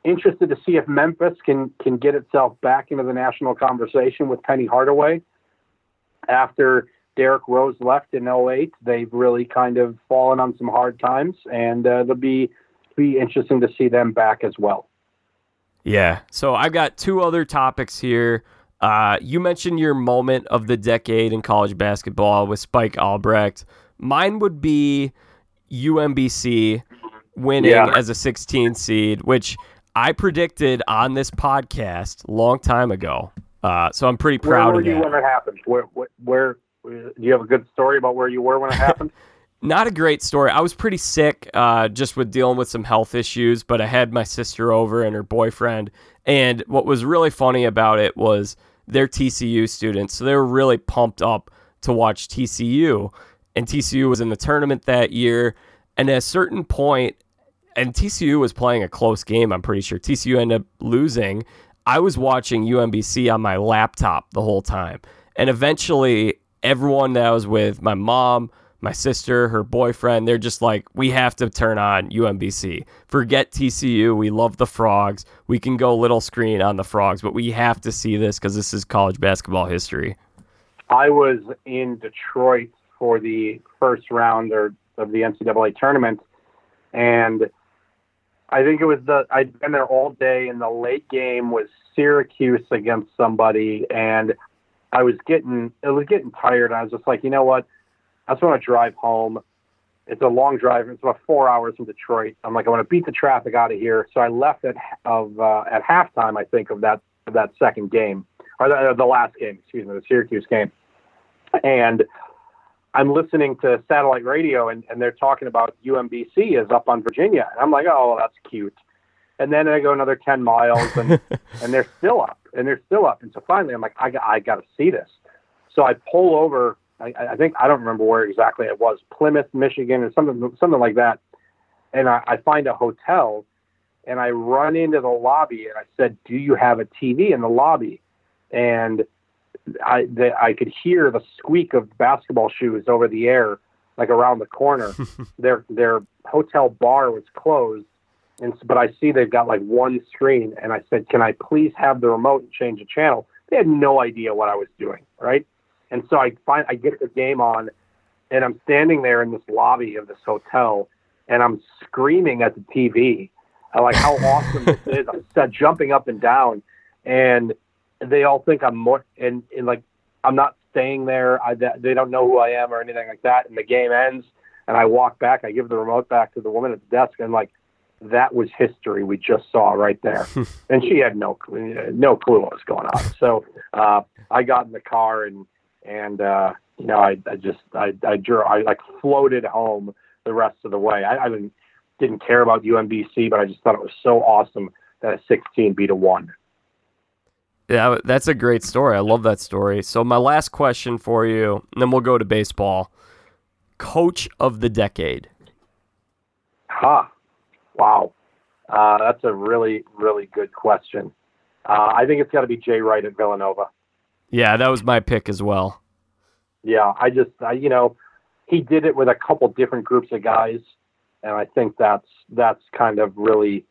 interested to see if Memphis can can get itself back into the national conversation with Penny Hardaway after Derrick Rose left in 08, they've really kind of fallen on some hard times, and uh, it'll be be interesting to see them back as well. Yeah. So I've got two other topics here. Uh, you mentioned your moment of the decade in college basketball with Spike Albrecht. Mine would be UMBC winning yeah. as a 16 seed, which I predicted on this podcast long time ago. Uh, so I'm pretty proud where were of that. you when it happened? Where, where, do you have a good story about where you were when it happened? [laughs] [laughs] Not a great story. I was pretty sick, uh, just with dealing with some health issues, but I had my sister over and her boyfriend. And what was really funny about it was they're TCU students, so they were really pumped up to watch TCU. And TCU was in the tournament that year. And at a certain point, and TCU was playing a close game, I'm pretty sure. TCU ended up losing. I was watching UMBC on my laptop the whole time And eventually, everyone that I was with, my mom, my sister, her boyfriend, they're just like, we have to turn on UMBC. Forget TCU. We love the Frogs. We can go little screen on the Frogs, but we have to see this because this is college basketball history. I was in Detroit for the first round of the NCAA tournament, and I think it was the I'd been there all day, and the late game was Syracuse against somebody, and I was getting it was getting tired. I was just like, you know what, I just want to drive home. It's a long drive. It's about four hours from Detroit. I'm like, I want to beat the traffic out of here. So I left at of uh, at halftime, I think, of that of that second game or the, the last game, excuse me, the Syracuse game, and I'm listening to satellite radio and, and they're talking about UMBC is up on Virginia. And I'm like, oh, that's cute. And then I go another 10 miles and, [laughs] and they're still up and they're still up. And so finally I'm like, I got, I got to see this. So I pull over. I, I think, I don't remember where exactly it was, Plymouth, Michigan or something, something like that. And I, I find a hotel and I run into the lobby and I said, do you have a TV in the lobby? And I I could hear the squeak of basketball shoes over the air, like around the corner. [laughs] their their hotel bar was closed, and but I see they've got like one screen, and I said, "Can I please have the remote and change the channel?" They had no idea what I was doing, right? And so I find I get the game on, and I'm standing there in this lobby of this hotel, and I'm screaming at the TV, like how [laughs] awesome this is. I'm jumping up and down, and they all think I'm more and, and like I'm not staying there. I, they don't know who I am or anything like that. And the game ends, and I walk back. I give the remote back to the woman at the desk, and like that was history we just saw right there. [laughs] and she had no no clue what was going on. So uh, I got in the car and and uh, you know I, I just I I, drew, I like floated home the rest of the way. I, I didn't didn't care about UMBC, but I just thought it was so awesome that a 16 beat a one. Yeah, that's a great story. I love that story. So my last question for you, and then we'll go to baseball. Coach of the decade. Ha! Wow, uh, that's a really really good question. Uh, I think it's got to be Jay Wright at Villanova. Yeah, that was my pick as well. Yeah, I just I, you know he did it with a couple different groups of guys, and I think that's that's kind of really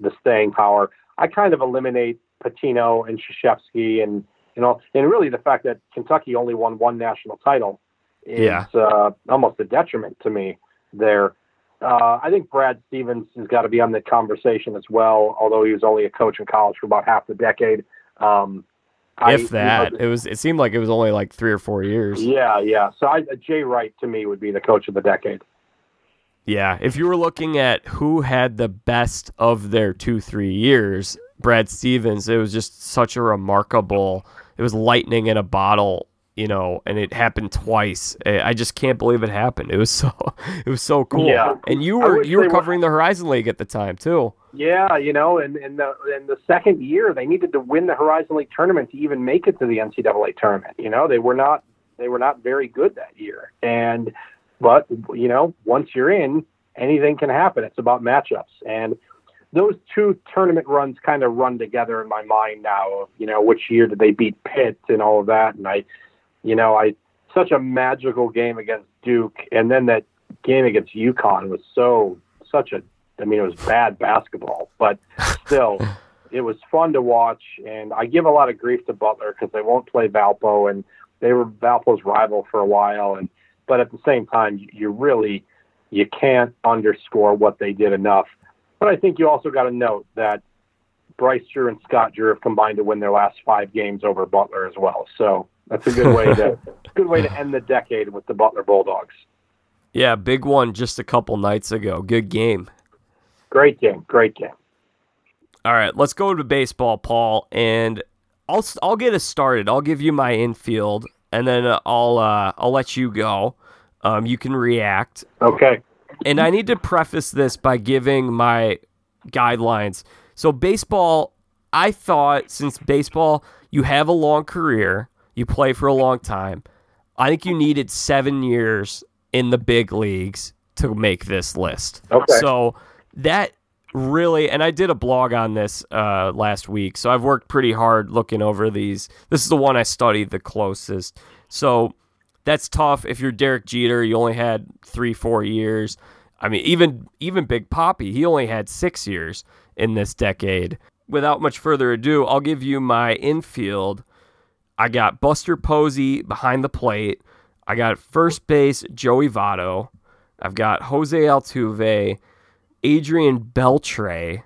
the staying power. I kind of eliminate Pitino and Krzyzewski and you know, and really the fact that Kentucky only won one national title is yeah. uh, almost a detriment to me there. Uh, I think Brad Stevens has got to be on the conversation as well, although he was only a coach in college for about half the decade. Um, if I, that, you know, it was. It seemed like it was only like three or four years. Yeah, yeah. So I, Jay Wright to me would be the coach of the decade. Yeah, if you were looking at who had the best of their two three years, Brad Stevens, it was just such a remarkable. It was lightning in a bottle, you know, and it happened twice. I just can't believe it happened. It was so [laughs] it was so cool. Yeah. And you were you were covering were. the Horizon League at the time too. Yeah, you know, and in the in the second year they needed to win the Horizon League tournament to even make it to the NCAA tournament. You know, they were not they were not very good that year. And but you know, once you're in, anything can happen. It's about matchups. And those two tournament runs kind of run together in my mind now of, you know, which year did they beat Pitt and all of that. And I, you know, I, such a magical game against Duke. And then that game against UConn was so, such a, I mean, it was bad basketball, but still, [laughs] it was fun to watch. And I give a lot of grief to Butler because they won't play Valpo and they were Valpo's rival for a while. And, but at the same time, you really, you can't underscore what they did enough but I think you also got to note that Bryce Drew and Scott Drew have combined to win their last five games over Butler as well. So that's a good way to [laughs] good way to end the decade with the Butler Bulldogs. Yeah, big one just a couple nights ago. Good game. Great game. Great game. All right, let's go to baseball, Paul, and I'll I'll get us started. I'll give you my infield, and then uh, I'll uh, I'll let you go. Um, you can react. Okay and I need to preface this by giving my guidelines. So, baseball, I thought since baseball, you have a long career, you play for a long time. I think you needed seven years in the big leagues to make this list. Okay. So, that really, and I did a blog on this uh, last week, so I've worked pretty hard looking over these. This is the one I studied the closest. So that's tough. If you're Derek Jeter, you only had three, four years. I mean, even even Big Poppy, he only had six years in this decade. Without much further ado, I'll give you my infield. I got Buster Posey behind the plate. I got first base Joey Votto. I've got Jose Altuve, Adrian Beltre,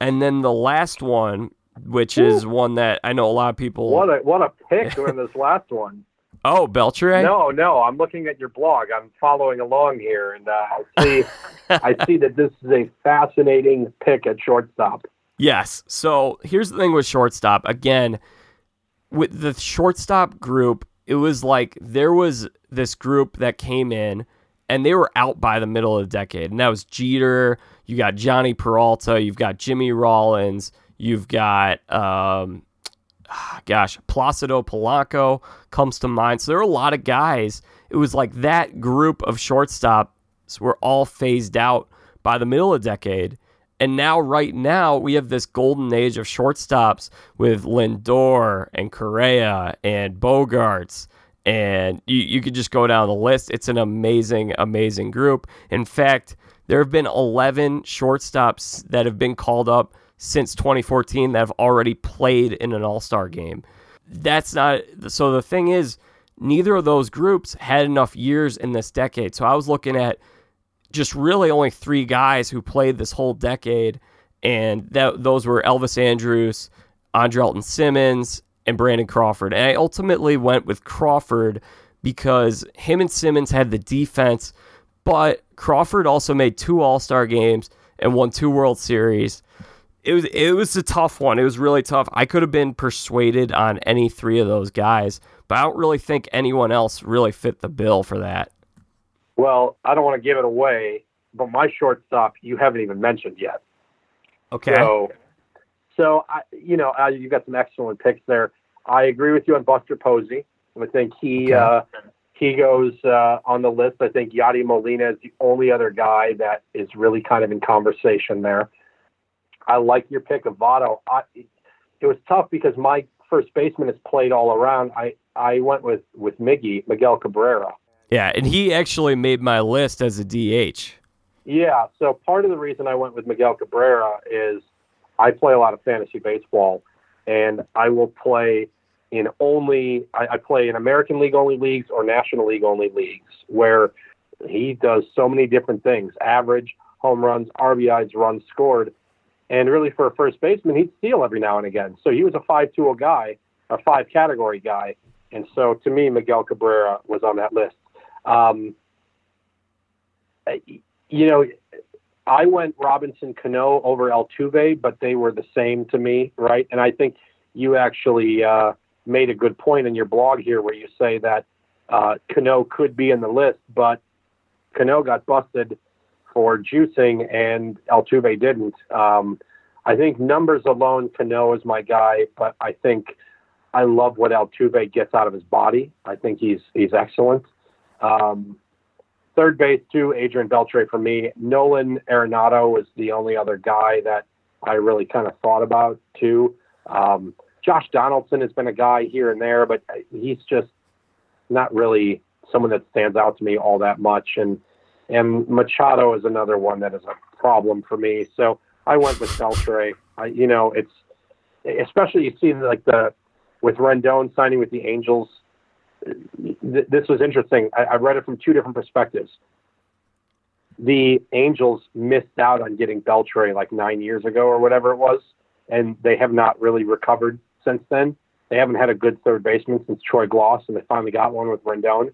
and then the last one, which Ooh. is one that I know a lot of people. What a what a pick during this last one. [laughs] Oh, Beltre? No, no. I'm looking at your blog. I'm following along here, and uh, I see [laughs] I see that this is a fascinating pick at shortstop. Yes. So here's the thing with shortstop. Again, with the shortstop group, it was like there was this group that came in and they were out by the middle of the decade. And that was Jeter, you got Jhonny Peralta, you've got Jimmy Rollins, you've got um, gosh, Placido Polanco comes to mind. So there were a lot of guys. It was like that group of shortstops were all phased out by the middle of the decade. And now, right now, we have this golden age of shortstops with Lindor and Correa and Bogaerts. And you, you could just go down the list. It's an amazing, amazing group. In fact, there have been 11 shortstops that have been called up since 2014 that have already played in an all star game. That's not so. The thing is, neither of those groups had enough years in this decade. So I was looking at just really only three guys who played this whole decade, and that those were Elvis Andrus, Andrelton Simmons, and Brandon Crawford. And I ultimately went with Crawford because him and Simmons had the defense, but Crawford also made two All Star games and won two World Series. It was it was a tough one. It was really tough. I could have been persuaded on any three of those guys, but I don't really think anyone else really fit the bill for that. Well, I don't want to give it away, but my shortstop you haven't even mentioned yet. Okay. So, so I, you know, uh, you got some excellent picks there. I agree with you on Buster Posey. I think he okay. uh, he goes uh, on the list. I think Yadi Molina is the only other guy that is really kind of in conversation there. I like your pick of Votto. I, it was tough because my first baseman has played all around. I, I went with, with Miggy, Miguel Cabrera. Yeah, and he actually made my list as a DH. Yeah, so part of the reason I went with Miguel Cabrera is I play a lot of fantasy baseball, and I will play in only I, I play in American League only leagues or National League only leagues where he does so many different things: average, home runs, RBIs, runs scored, and really for a first baseman, he'd steal every now and again. So he was a five-tool guy, a five-category guy, and so to me, Miguel Cabrera was on that list. Um, you know, I went Robinson Cano over Altuve, but they were the same to me, right? And I think you actually uh, made a good point in your blog here where you say that uh, Cano could be in the list, but Cano got busted for juicing and Altuve didn't. Um, I think numbers alone, Cano is my guy, but I think I love what Altuve gets out of his body. I think he's he's excellent. Um, third base too, Adrian Beltre for me. Nolan Arenado was the only other guy that I really kind of thought about too. Um, Josh Donaldson has been a guy here and there, but he's just not really someone that stands out to me all that much. And and Machado is another one that is a problem for me. So I went with Beltre. You know, it's especially you see like the with Rendon signing with the Angels th- this was interesting. I, I read it from two different perspectives. The Angels missed out on getting Beltre like nine years ago or whatever it was, and they have not really recovered since then. They haven't had a good third baseman since Troy Glaus, and they finally got one with Rendon.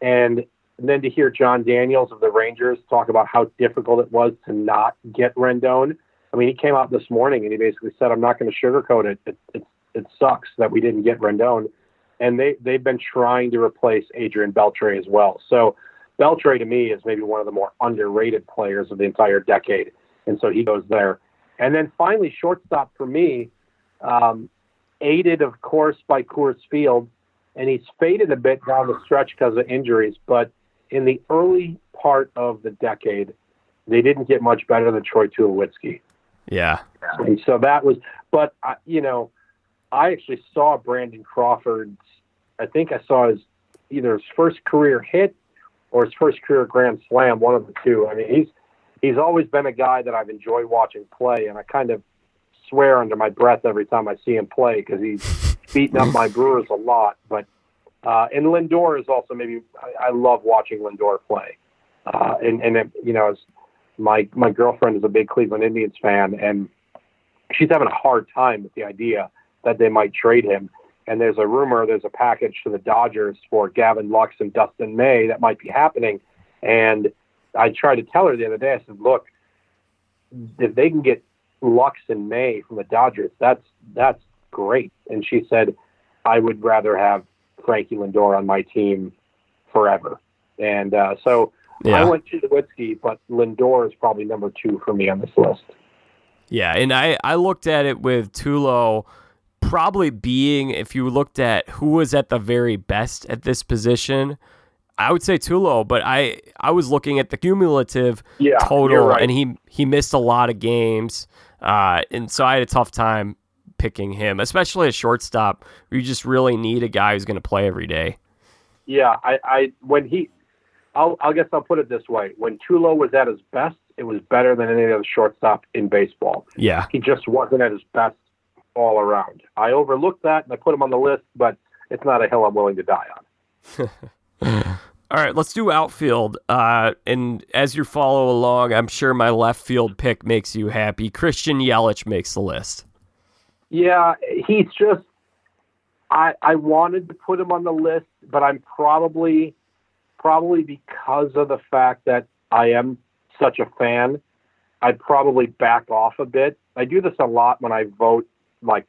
And then to hear Jon Daniels of the Rangers talk about how difficult it was to not get Rendon. I mean, he came out this morning and he basically said, "I'm not going to sugarcoat it. It, it. it sucks that we didn't get Rendon." And they they've been trying to replace Adrian Beltre as well. So Beltre to me is maybe one of the more underrated players of the entire decade, and so he goes there. And then finally, shortstop for me, um, aided of course by Coors Field, and he's faded a bit down the stretch because of injuries. But in the early part of the decade, they didn't get much better than Troy Tulowitzki. Yeah. And so that was, but uh, you know, I actually saw Brandon Crawford's. I think I saw his either his first career hit or his first career grand slam, one of the two. I mean, he's he's always been a guy that I've enjoyed watching play, and I kind of swear under my breath every time I see him play because he's beaten up my Brewers a lot. But uh, and Lindor is also maybe I, I love watching Lindor play, uh, and and it, you know, my my girlfriend is a big Cleveland Indians fan, and she's having a hard time with the idea that they might trade him. And there's a rumor, there's a package to the Dodgers for Gavin Lux and Dustin May that might be happening. And I tried to tell her the other day, I said, look, if they can get Lux and May from the Dodgers, that's that's great. And she said, I would rather have Frankie Lindor on my team forever. And uh, so yeah. I went to Tulowitzki, but Lindor is probably number two for me on this list. Yeah, and I, I looked at it with Tulo probably being, if you looked at who was at the very best at this position, I would say Tulo, but I I was looking at the cumulative yeah, total, right. and he he missed a lot of games, uh, and so I had a tough time picking him, especially a shortstop. you just really need a guy who's going to play every day. Yeah, I, I when he, I'll I guess I'll put it this way: when Tulo was at his best, it was better than any other shortstop in baseball. Yeah, he just wasn't at his best all around. I overlooked that and I put him on the list, but it's not a hill I'm willing to die on. [laughs] All right, let's do outfield. Uh, and as you follow along, I'm sure my left field pick makes you happy. Christian Yelich makes the list. Yeah, he's just. I I wanted to put him on the list, but I'm probably, probably because of the fact that I am such a fan, I'd probably back off a bit. I do this a lot when I vote, like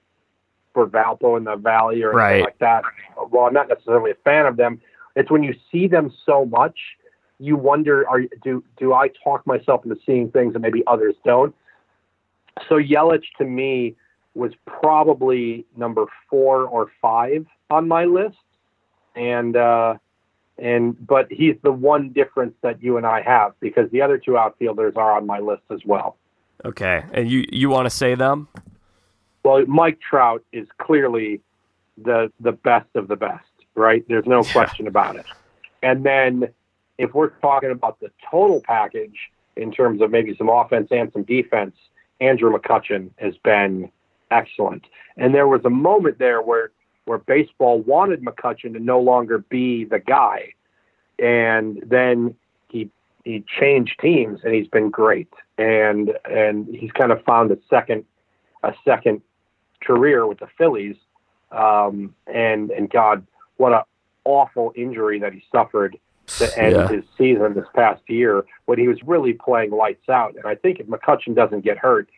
for Valpo in the Valley or right. anything like that. Well, I'm not necessarily a fan of them it's when you see them so much, you wonder, are do do I talk myself into seeing things that maybe others don't? So Yelich to me was probably number four or five on my list, and uh, and but he's the one difference that you and I have because the other two outfielders are on my list as well. Okay, and you you want to say them? Well, Mike Trout is clearly the the best of the best right? There's no yeah. question about it. And then if we're talking about the total package in terms of maybe some offense and some defense, Andrew McCutchen has been excellent. And there was a moment there where where baseball wanted McCutchen to no longer be the guy. And then he he changed teams and he's been great. And and he's kind of found a second a second career with the Phillies. Um, and and God what a awful injury that he suffered to end yeah. his season this past year when he was really playing lights out. And I think if McCutchen doesn't get hurt,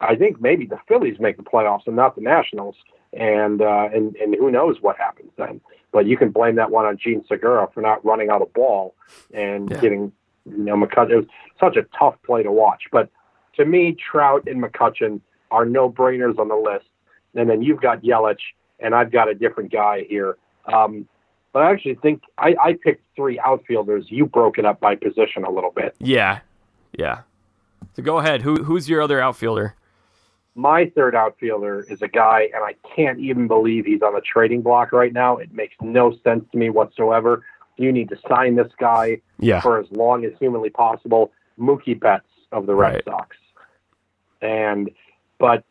I think maybe the Phillies make the playoffs and not the Nationals. And uh, and and who knows what happens then? But you can blame that one on Jean Segura for not running out of ball and yeah. getting you know McCutchen. It was such a tough play to watch. But to me, Trout and McCutchen are no brainers on the list. And then you've got Yelich, and I've got a different guy here. Um, but I actually think I, I picked three outfielders. You broke it up by position a little bit. Yeah, yeah. So go ahead. Who who's your other outfielder? My third outfielder is a guy, and I can't even believe he's on the trading block right now. It makes no sense to me whatsoever. You need to sign this guy yeah. for as long as humanly possible. Mookie Betts of the Red right. Sox. And but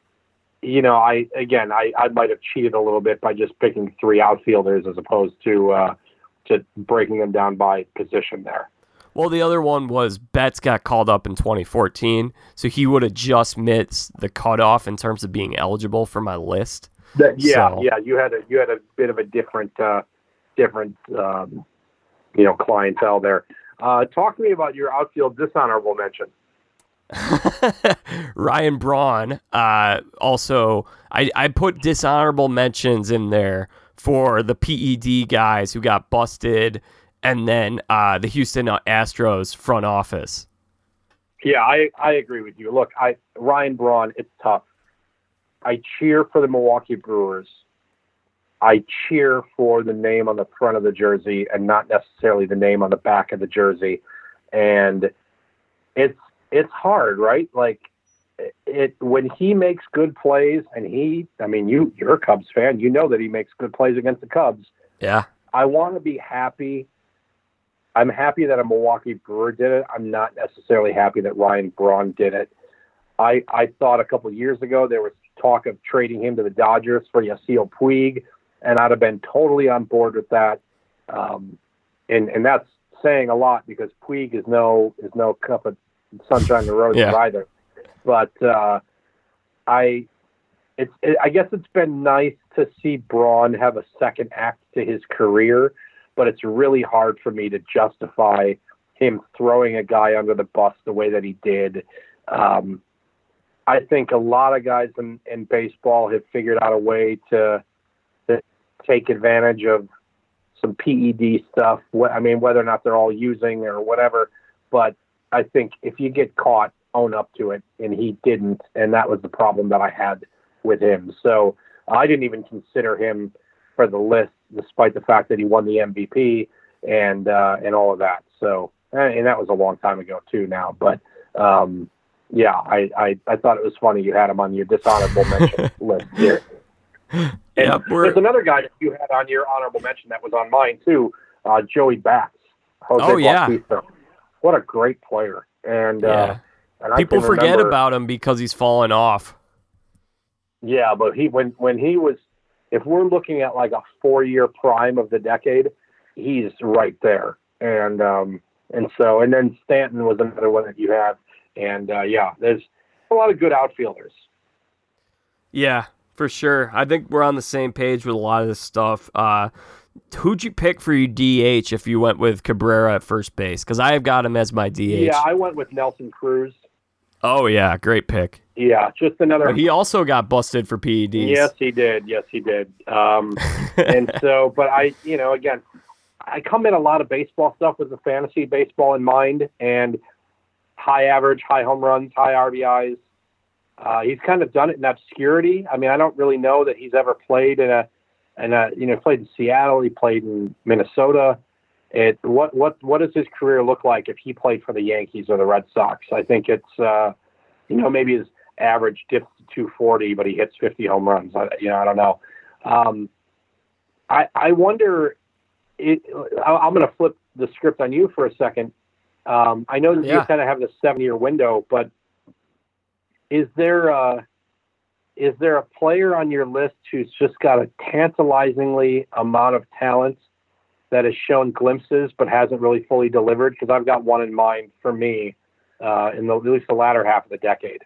you know, I again, I, I might have cheated a little bit by just picking three outfielders as opposed to uh, to breaking them down by position there. Well, the other one was Betts got called up in 2014, so he would have just missed the cutoff in terms of being eligible for my list. That, yeah, so. yeah, you had a you had a bit of a different uh, different um, you know clientele there. Uh, talk to me about your outfield dishonorable mention. [laughs] Ryan Braun. Uh, also, I, I put dishonorable mentions in there for the PED guys who got busted, and then uh, the Houston Astros front office. Yeah, I, I agree with you. Look, I Ryan Braun, it's tough. I cheer for the Milwaukee Brewers. I cheer for the name on the front of the jersey and not necessarily the name on the back of the jersey. And it's it's hard, right? Like it, when he makes good plays, and he, I mean, you you're a Cubs fan, you know that he makes good plays against the Cubs. Yeah. I want to be happy. I'm happy that a Milwaukee Brewer did it. I'm not necessarily happy that Ryan Braun did it. I I thought a couple years ago there was talk of trading him to the Dodgers for Yasiel Puig, and I'd have been totally on board with that. Um, and and that's saying a lot because Puig is no is no cup of sunshine in the roses Yeah. either. But uh, I it's it, I guess it's been nice to see Braun have a second act to his career, but it's really hard for me to justify him throwing a guy under the bus the way that he did. Um, I think a lot of guys in, in baseball have figured out a way to, to take advantage of some PED stuff. I mean, whether or not they're all using or whatever, but I think if you get caught, own up to it, and he didn't, and that was the problem that I had with him. So I didn't even consider him for the list, despite the fact that he won the MVP and uh, and all of that. So and that was a long time ago too now, but um, yeah, I, I I thought it was funny you had him on your dishonorable mention [laughs] list here. And Yep, there's another guy that you had on your honorable mention that was on mine too, uh, Joey Bats. Jose Oh, yeah. What a great player. And Yeah. uh, and People forget remember- about him because he's fallen off. Yeah, but he when when he was, if we're looking at like a four year prime of the decade, he's right there. And um and so and then Stanton was another one that you had. And uh, yeah, there's a lot of good outfielders. Yeah, for sure. I think we're on the same page with a lot of this stuff. Uh, who'd you pick for your DH if you went with Cabrera at first base? Because I have got him as my DH. Yeah, I went with Nelson Cruz. oh yeah, great pick. Yeah, just another. But he also got busted for PEDs. Yes, he did. Yes, he did. Um, [laughs] and so, but I, you know, again, I come in a lot of baseball stuff with the fantasy baseball in mind, and high average, high home runs, high RBIs. Uh, he's kind of done it in obscurity. I mean, I don't really know that he's ever played in a, in a, you know, played in Seattle. He played in Minnesota. It what what what does his career look like if he played for the Yankees or the Red Sox? I think it's, uh, you know, maybe his average dips to 240, but he hits 50 home runs. I, you know, I don't know. Um, I I wonder. It, I- I'm going to flip the script on you for a second. Um, I know that you kind of have this seven year window, but is there uh, is there a player on your list who's just got a tantalizingly amount of talent that has shown glimpses but hasn't really fully delivered? Because I've got one in mind for me uh, in the, at least the latter half of the decade.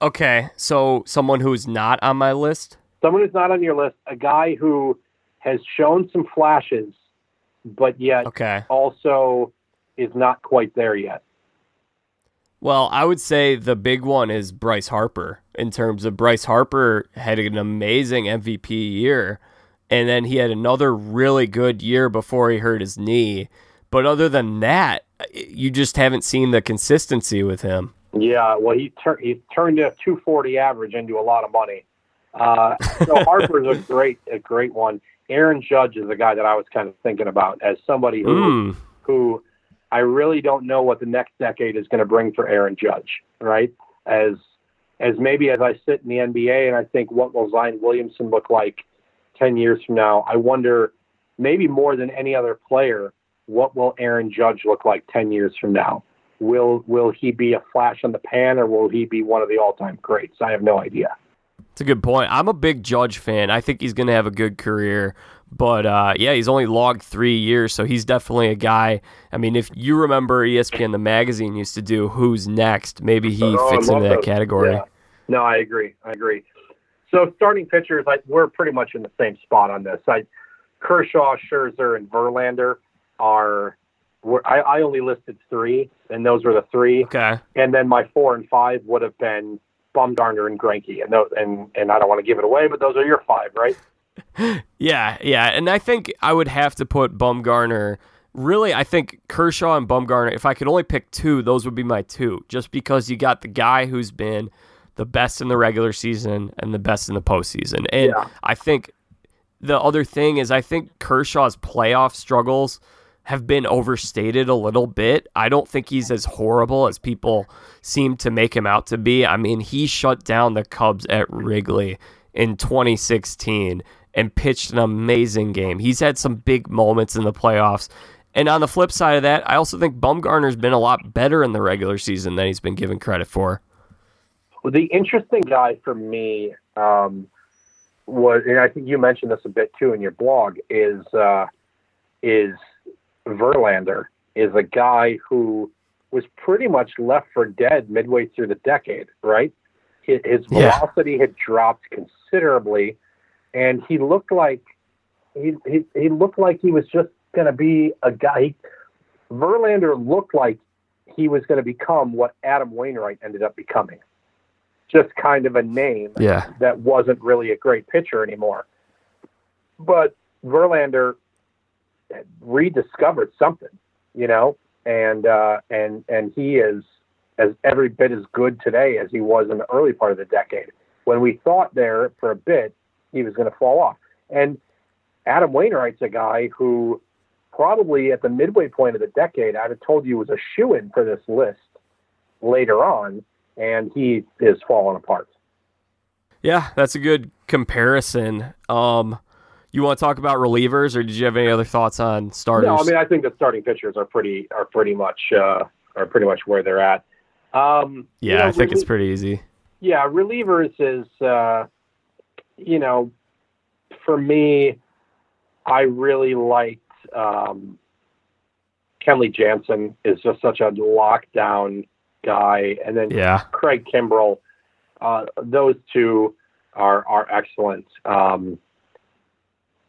Okay, so someone who's not on my list. Someone who's not on your list, a guy who has shown some flashes, but yet Okay. also is not quite there yet. Well, I would say the big one is Bryce Harper. In terms of Bryce Harper had an amazing MVP year, and then he had another really good year before he hurt his knee. But other than that, you just haven't seen the consistency with him. Yeah, well, he turned he turned a 240 average into a lot of money. Uh, so [laughs] Harper's a great a great one. Aaron Judge is the guy that I was kind of thinking about as somebody who Mm. who I really don't know what the next decade is going to bring for Aaron Judge. Right? As as maybe as I sit in the NBA and I think what will Zion Williamson look like 10 years from now, I wonder maybe more than any other player, what will Aaron Judge look like 10 years from now? Will will he be a flash on the pan or will he be one of the all-time greats? I have no idea. It's a good point. I'm a big Judge fan. I think he's going to have a good career. But uh, yeah, he's only logged three years, so he's definitely a guy. I mean, if you remember ESPN, the magazine used to do Who's Next, maybe he Oh, fits into that those. category. Yeah. No, I agree. I agree. So starting pitchers, I, we're pretty much in the same spot on this. I, Kershaw, Scherzer, and Verlander are. Were, I, I only listed three, and those were the three. Okay. And then my four and five would have been Bumgarner and Greinke, and those, and and I don't want to give it away, but those are your five, right? [laughs] Yeah, yeah, and I think I would have to put Bumgarner. Really, I think Kershaw and Bumgarner. If I could only pick two, those would be my two. Just because you got the guy who's been the best in the regular season and the best in the postseason, and Yeah. I think the other thing is I think Kershaw's playoff struggles have been overstated a little bit. I don't think he's as horrible as people seem to make him out to be. I mean, he shut down the Cubs at Wrigley in 2016 and pitched an amazing game. He's had some big moments in the playoffs. And on the flip side of that, I also think Bumgarner's been a lot better in the regular season than he's been given credit for. Well, the interesting guy for me um, was, and I think you mentioned this a bit too in your blog, is uh, is Verlander is a guy who was pretty much left for dead midway through the decade, right? His, his velocity yeah. had dropped considerably, and he looked like he he, he looked like he was just going to be a guy. Verlander looked like he was going to become what Adam Wainwright ended up becoming. Just kind of a name yeah. that wasn't really a great pitcher anymore. But Verlander rediscovered something, you know, and uh, and and he is as every bit as good today as he was in the early part of the decade. When we thought there for a bit he was going to fall off, and Adam Wainwright's a guy who probably at the midway point of the decade I'd have told you was a shoe in for this list later on, and he is falling apart. Yeah, that's a good comparison. Um, you want to talk about relievers, or did you have any other thoughts on starters? No, I mean I think the starting pitchers are pretty are pretty much uh, are pretty much where they're at. Um, yeah, you know, I think it's pretty easy. Yeah, relievers is uh, you know for me, I really liked um, Kenley Jansen is just such a lockdown guy, and then yeah. Craig Kimbrel. Uh, those two are are excellent. Um,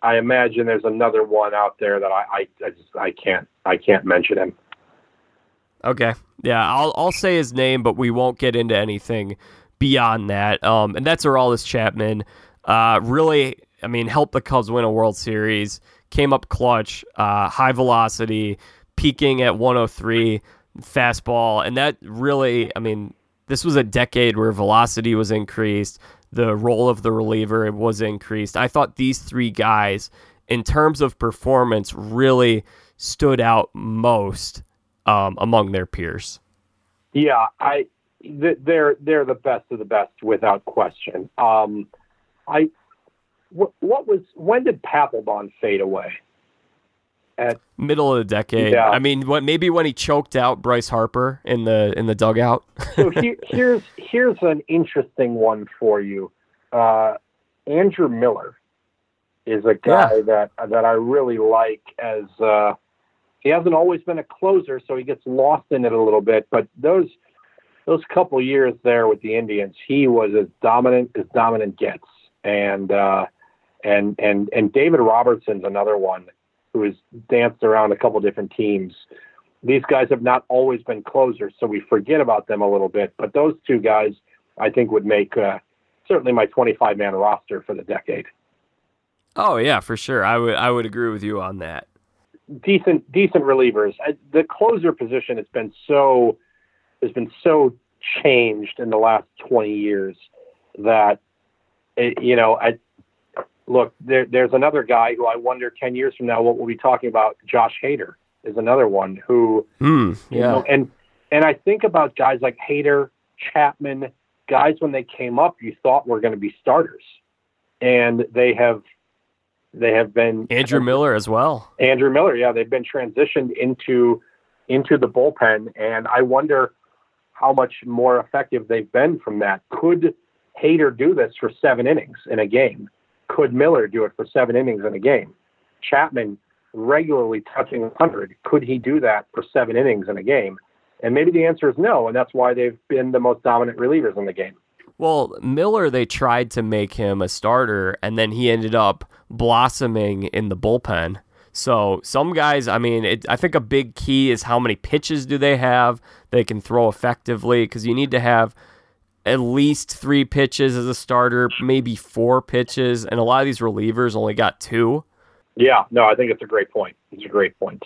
I imagine there's another one out there that I, I, I just I can't I can't mention him. Okay. Yeah, I'll I'll say his name, but we won't get into anything beyond that. Um, and that's Aroldis Chapman. Uh, really, I mean, helped the Cubs win a World Series. Came up clutch, uh, high velocity, peaking at 103 fastball, and that really, I mean, this was a decade where velocity was increased the role of the reliever was increased. I thought these three guys, in terms of performance, really stood out most um, among their peers. Yeah, I they're they're the best of the best without question. Um, I what, what was when did Papelbon fade away? At middle of the decade. Yeah. I mean, what maybe when he choked out Bryce Harper in the in the dugout. [laughs] so he, here's here's an interesting one for you. Uh, Andrew Miller is a guy yeah. that that I really like as uh, he hasn't always been a closer, so he gets lost in it a little bit. But those those couple years there with the Indians, he was as dominant as dominant gets. And uh, and and and David Robertson's another one who has danced around a couple different teams. These guys have not always been closers, so we forget about them a little bit. But those two guys, I think, would make uh, certainly my 25 man roster for the decade. Oh yeah, for sure. I would I would agree with you on that. Decent decent relievers. I, the closer position has been so has been so changed in the last 20 years that it, you know I look, there, there's another guy who I wonder 10 years from now what we'll be talking about. Josh Hader is another one who, mm, yeah. You know, and, and I think about guys like Hader, Chapman, guys when they came up, you thought were going to be starters and they have, they have been Andrew Miller as well. Andrew Miller. Yeah. They've been transitioned into, into the bullpen. And I wonder how much more effective they've been from that. Could Hader do this for seven innings in a game? Could Miller do it for seven innings in a game? Chapman regularly touching 100. Could he do that for seven innings in a game? And maybe the answer is no, and that's why they've been the most dominant relievers in the game. Well, Miller, they tried to make him a starter, and then he ended up blossoming in the bullpen. So some guys, I mean, it, I think a big key is how many pitches do they have they can throw effectively because you need to have at least three pitches as a starter, maybe four pitches, and a lot of these relievers only got two. Yeah, no, I think it's a great point. It's a great point.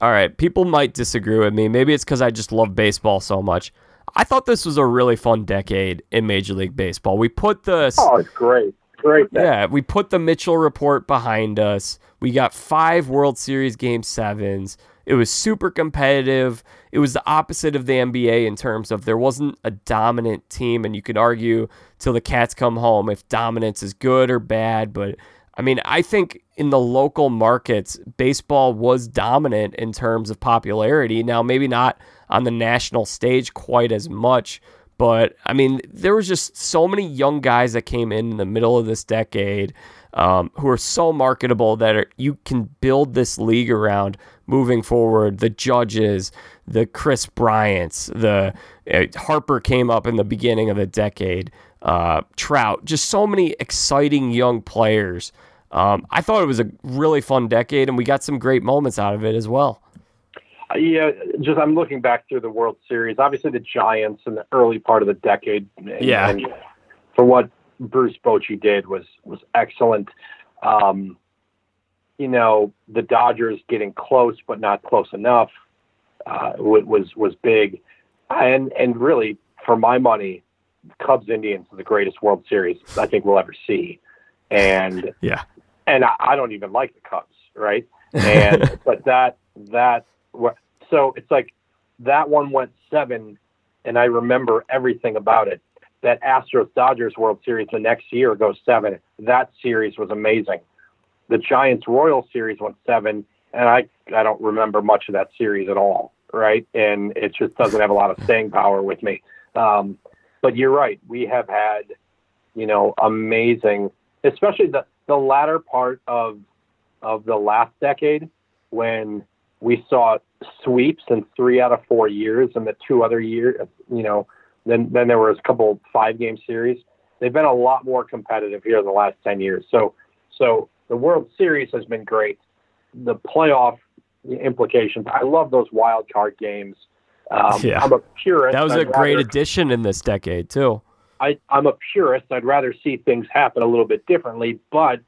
All right, people might disagree with me. Maybe it's because I just love baseball so much. I thought this was a really fun decade in Major League Baseball. We put the oh, it's great, great. Decade. Yeah, we put the Mitchell report behind us. We got five World Series Game Sevens. It was super competitive. It was the opposite of the NBA in terms of there wasn't a dominant team, and you could argue till the cats come home if dominance is good or bad. But I mean, I think in the local markets, baseball was dominant in terms of popularity. Now, maybe not on the national stage quite as much, but I mean, there was just so many young guys that came in in the middle of this decade um, who are so marketable that are, you can build this league around moving forward. The Judges, the Kris Bryants, the uh, Harper came up in the beginning of the decade. Uh, Trout, just so many exciting young players. Um, I thought it was a really fun decade, and we got some great moments out of it as well. Uh, yeah, just I'm looking back through the World Series. Obviously, the Giants in the early part of the decade. And, yeah. And for what Bruce Bochy did was was excellent. Um, you know, the Dodgers getting close but not close enough uh, was was big, and and really for my money, Cubs Indians is the greatest World Series I think we'll ever see, and yeah, and I, I don't even like the Cubs, right? And [laughs] but that that so it's like that one went seven, and I remember everything about it. That Astros Dodgers World Series the next year goes seven. That series was amazing. The Giants Royal Series went seven, and I I don't remember much of that series at all, right? And it just doesn't have a lot of staying power with me. Um, but you're right. We have had, you know, amazing, especially the the latter part of of the last decade when we saw sweeps in three out of four years, and the two other years, you know, then then there was a couple five game series. They've been a lot more competitive here in the last ten years. So so the World Series has been great. The playoff implications. I love those wild card games. Um, yeah. I'm a purist. That was I'd a great rather, addition in this decade too. I, I'm a purist. I'd rather see things happen a little bit differently, but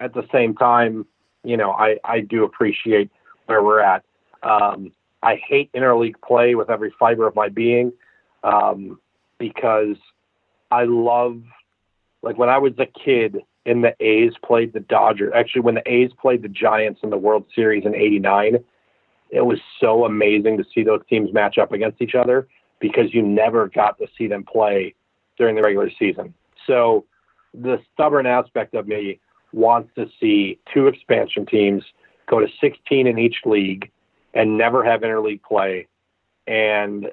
at the same time, you know, I, I do appreciate where we're at. Um, I hate interleague play with every fiber of my being um, because I love, like when I was a kid and the A's played the Dodgers. Actually, when the A's played the Giants in the World Series in '89, it was so amazing to see those teams match up against each other because you never got to see them play during the regular season. So the stubborn aspect of me wants to see two expansion teams go to 16 in each league and never have interleague play. And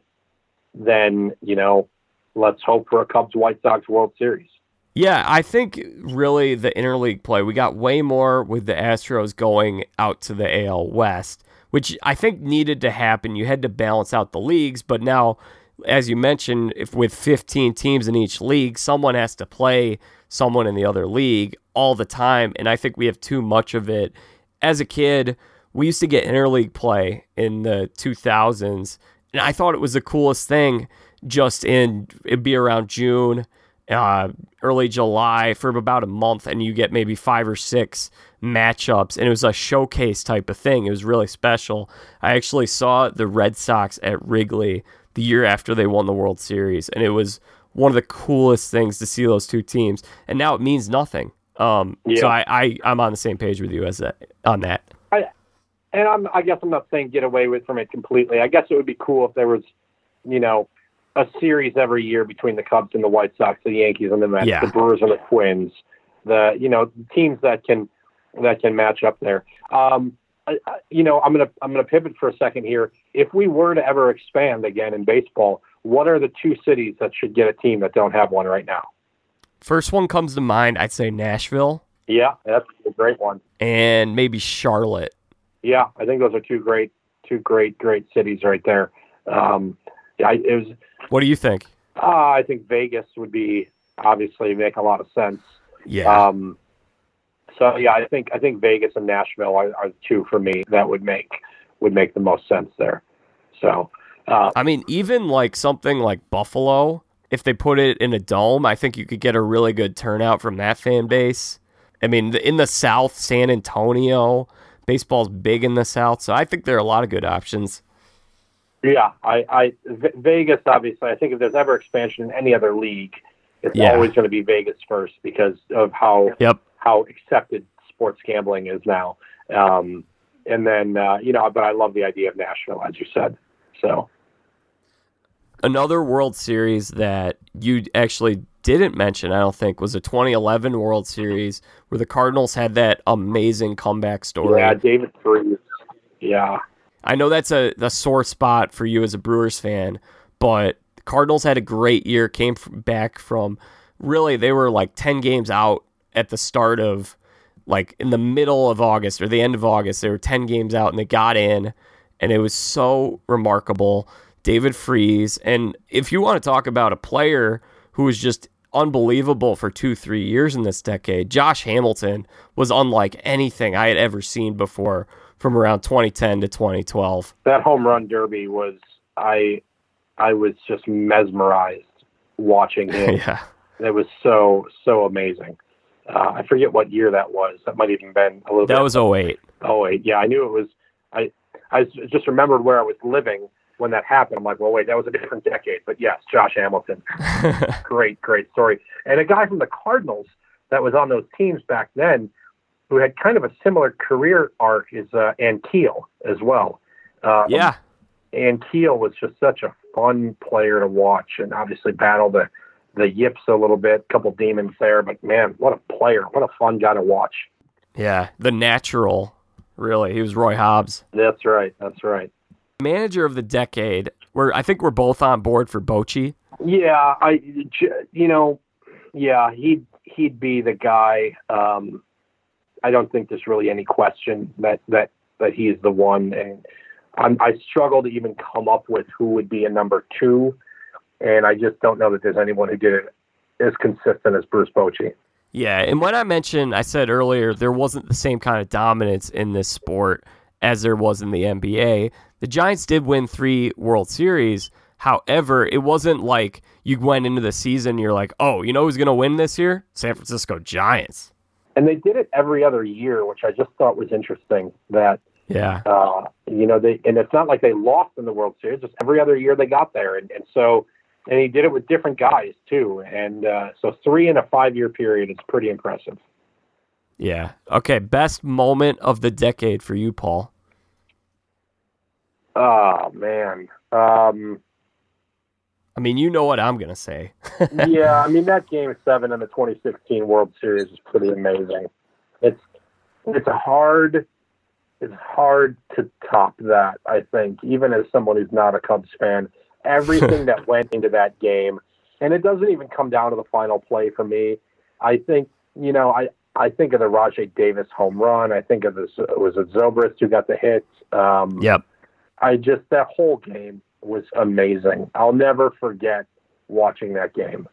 then, you know, let's hope for a Cubs White Sox World Series. Yeah, I think really the interleague play, we got way more with the Astros going out to the AL West, which I think needed to happen. You had to balance out the leagues, but now, as you mentioned, if with 15 teams in each league, someone has to play someone in the other league all the time. And I think we have too much of it. As a kid, we used to get interleague play in the 2000s, and I thought it was the coolest thing. Just in it'd be around June, uh, early July for about a month, and you get maybe five or six matchups, and it was a showcase type of thing. It was really special. I actually saw the Red Sox at Wrigley the year after they won the World Series, and it was one of the coolest things to see those two teams. And now it means nothing. Um, Yeah. So I, I I'm on the same page with you as that on that. and I'm, I guess I'm not saying get away with from it completely. I guess it would be cool if there was, you know, a series every year between the Cubs and the White Sox, the Yankees and the Mets, Yeah. the Brewers and the Twins, the you know teams that can that can match up there. Um, I, I, you know, I'm gonna I'm gonna pivot for a second here. If we were to ever expand again in baseball, what are the two cities that should get a team that don't have one right now? First one comes to mind, I'd say Nashville Yeah, that's a great one. and maybe Charlotte. Yeah, I think those are two great, two great, great cities right there. Um, I, it was. What do you think? Uh, I think Vegas would be obviously make a lot of sense. Yeah. Um, so yeah, I think I think Vegas and Nashville are, are the two for me that would make would make the most sense there. So uh, I mean, even like something like Buffalo, if they put it in a dome, I think you could get a really good turnout from that fan base. I mean, in the South, San Antonio, baseball's big in the South, so I think there are a lot of good options. Yeah, I, I V- Vegas obviously. I think if there's ever expansion in any other league, it's Yeah. always going to be Vegas first because of how Yep. how accepted sports gambling is now. Um, and then uh, you know, but I love the idea of Nashville, as you said. So another World Series that you actually didn't mention, I don't think, was a 2011 World Series where the Cardinals had that amazing comeback story. Yeah, David Freese. Yeah. I know that's a, a sore spot for you as a Brewers fan, but Cardinals had a great year, came back from really, they were like 10 games out at the start of, like in the middle of August or the end of August. They were 10 games out and they got in, and it was so remarkable. David Freese. And if you want to talk about a player who was just unbelievable for two, three years in this decade, Josh Hamilton was unlike anything I had ever seen before from around 2010 to 2012. That home run derby was I I was just mesmerized watching [laughs] him. yeah. It was so so amazing. Uh, I forget what year that was. That might even been a little. Bit. That bit. was 08. 08. Yeah, I knew it was. I I just remembered where I was living when that happened. I'm like, well, wait, that was a different decade. But yes, Josh Hamilton, [laughs] great, great story. And a guy from the Cardinals that was on those teams back then, who had kind of a similar career arc, is uh, Ankiel as well. Uh, yeah, Ankiel was just such a fun player to watch, and obviously battled the the yips a little bit, a couple demons there. But man, what a player! What a fun guy to watch. Yeah, the natural. Really, he was Roy Hobbs. That's right. That's right manager of the decade. Where I think we're both on board for Bochy. Yeah, I, you know, yeah, he'd he'd be the guy. Um, I don't think there's really any question that that that he's the one, and I'm, I struggle to even come up with who would be a number two, and I just don't know that there's anyone who did it as consistent as Bruce Bochy. Yeah, and when I mentioned, I said earlier there wasn't the same kind of dominance in this sport as there was in the NBA. The Giants did win three World Series. However, it wasn't like you went into the season, you're like, oh, you know who's going to win this year? San Francisco Giants. And they did it every other year, which I just thought was interesting. That yeah, uh, you know, they and it's not like they lost in the World Series. Just every other year they got there, and, and so and he did it with different guys too. And uh, so three in a five year period is pretty impressive. Yeah. Okay. Best moment of the decade for you, Paul. Oh man. Um, I mean, you know what I'm gonna say. [laughs] yeah, I mean that game seven in the 2016 World Series is pretty amazing. It's it's hard it's hard to top that. I think even as someone who's not a Cubs fan, everything [laughs] that went into that game, and it doesn't even come down to the final play for me. I think you know I I think of the Rajai Davis home run. I think of this was it Zobrist who got the hit. Um, yep. I just that whole game was amazing. I'll never forget watching that game.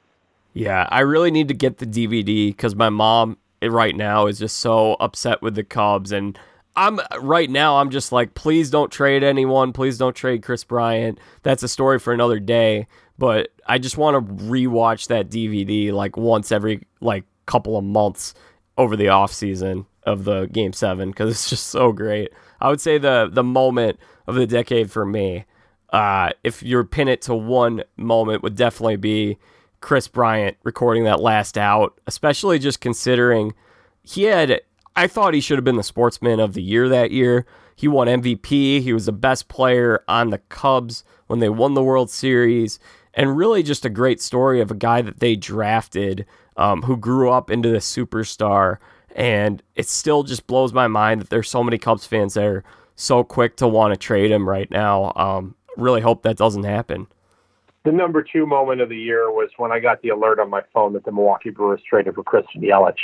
Yeah, I really need to get the DVD because my mom eh, right now is just so upset with the Cubs, and I'm right now. I'm just like, please don't trade anyone. Please don't trade Kris Bryant. That's a story for another day. But I just want to rewatch that DVD like once every like couple of months over the off season of the Game Seven because it's just so great. I would say the the moment of the decade for me, uh, if you're pin it to one moment, would definitely be Kris Bryant recording that last out, especially just considering he had. I thought he should have been the sportsman of the year that year. He won MVP. He was the best player on the Cubs when they won the World Series. And really just a great story of a guy that they drafted um, who grew up into the superstar and it still just blows my mind that there's so many Cubs fans that are so quick to want to trade him right now. Um, really hope that doesn't happen. The number two moment of the year was when I got the alert on my phone that the Milwaukee Brewers traded for Christian Yelich,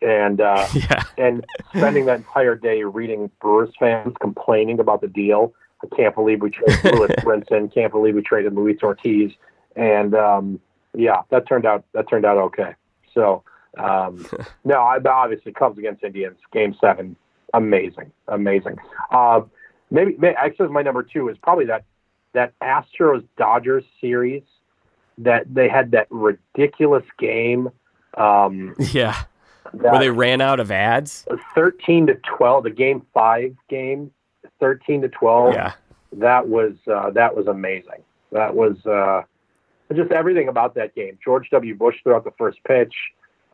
and uh, [laughs] yeah. and spending that entire day reading Brewers fans complaining about the deal. I can't believe we traded [laughs] Lewis Brinson. Can't believe we traded Luis Ortiz. And um, yeah, that turned out that turned out okay. So um, [laughs] no, I, obviously Cubs against Indians, Game Seven, amazing, amazing. Uh, maybe, maybe actually my number two is probably that that Astros Dodgers series that they had that ridiculous game. Um, [laughs] yeah, where they ran out of ads. Thirteen to twelve, the game five game, thirteen to twelve. Yeah, that was uh, that was amazing. That was uh, just everything about that game. George W. Bush threw out the first pitch.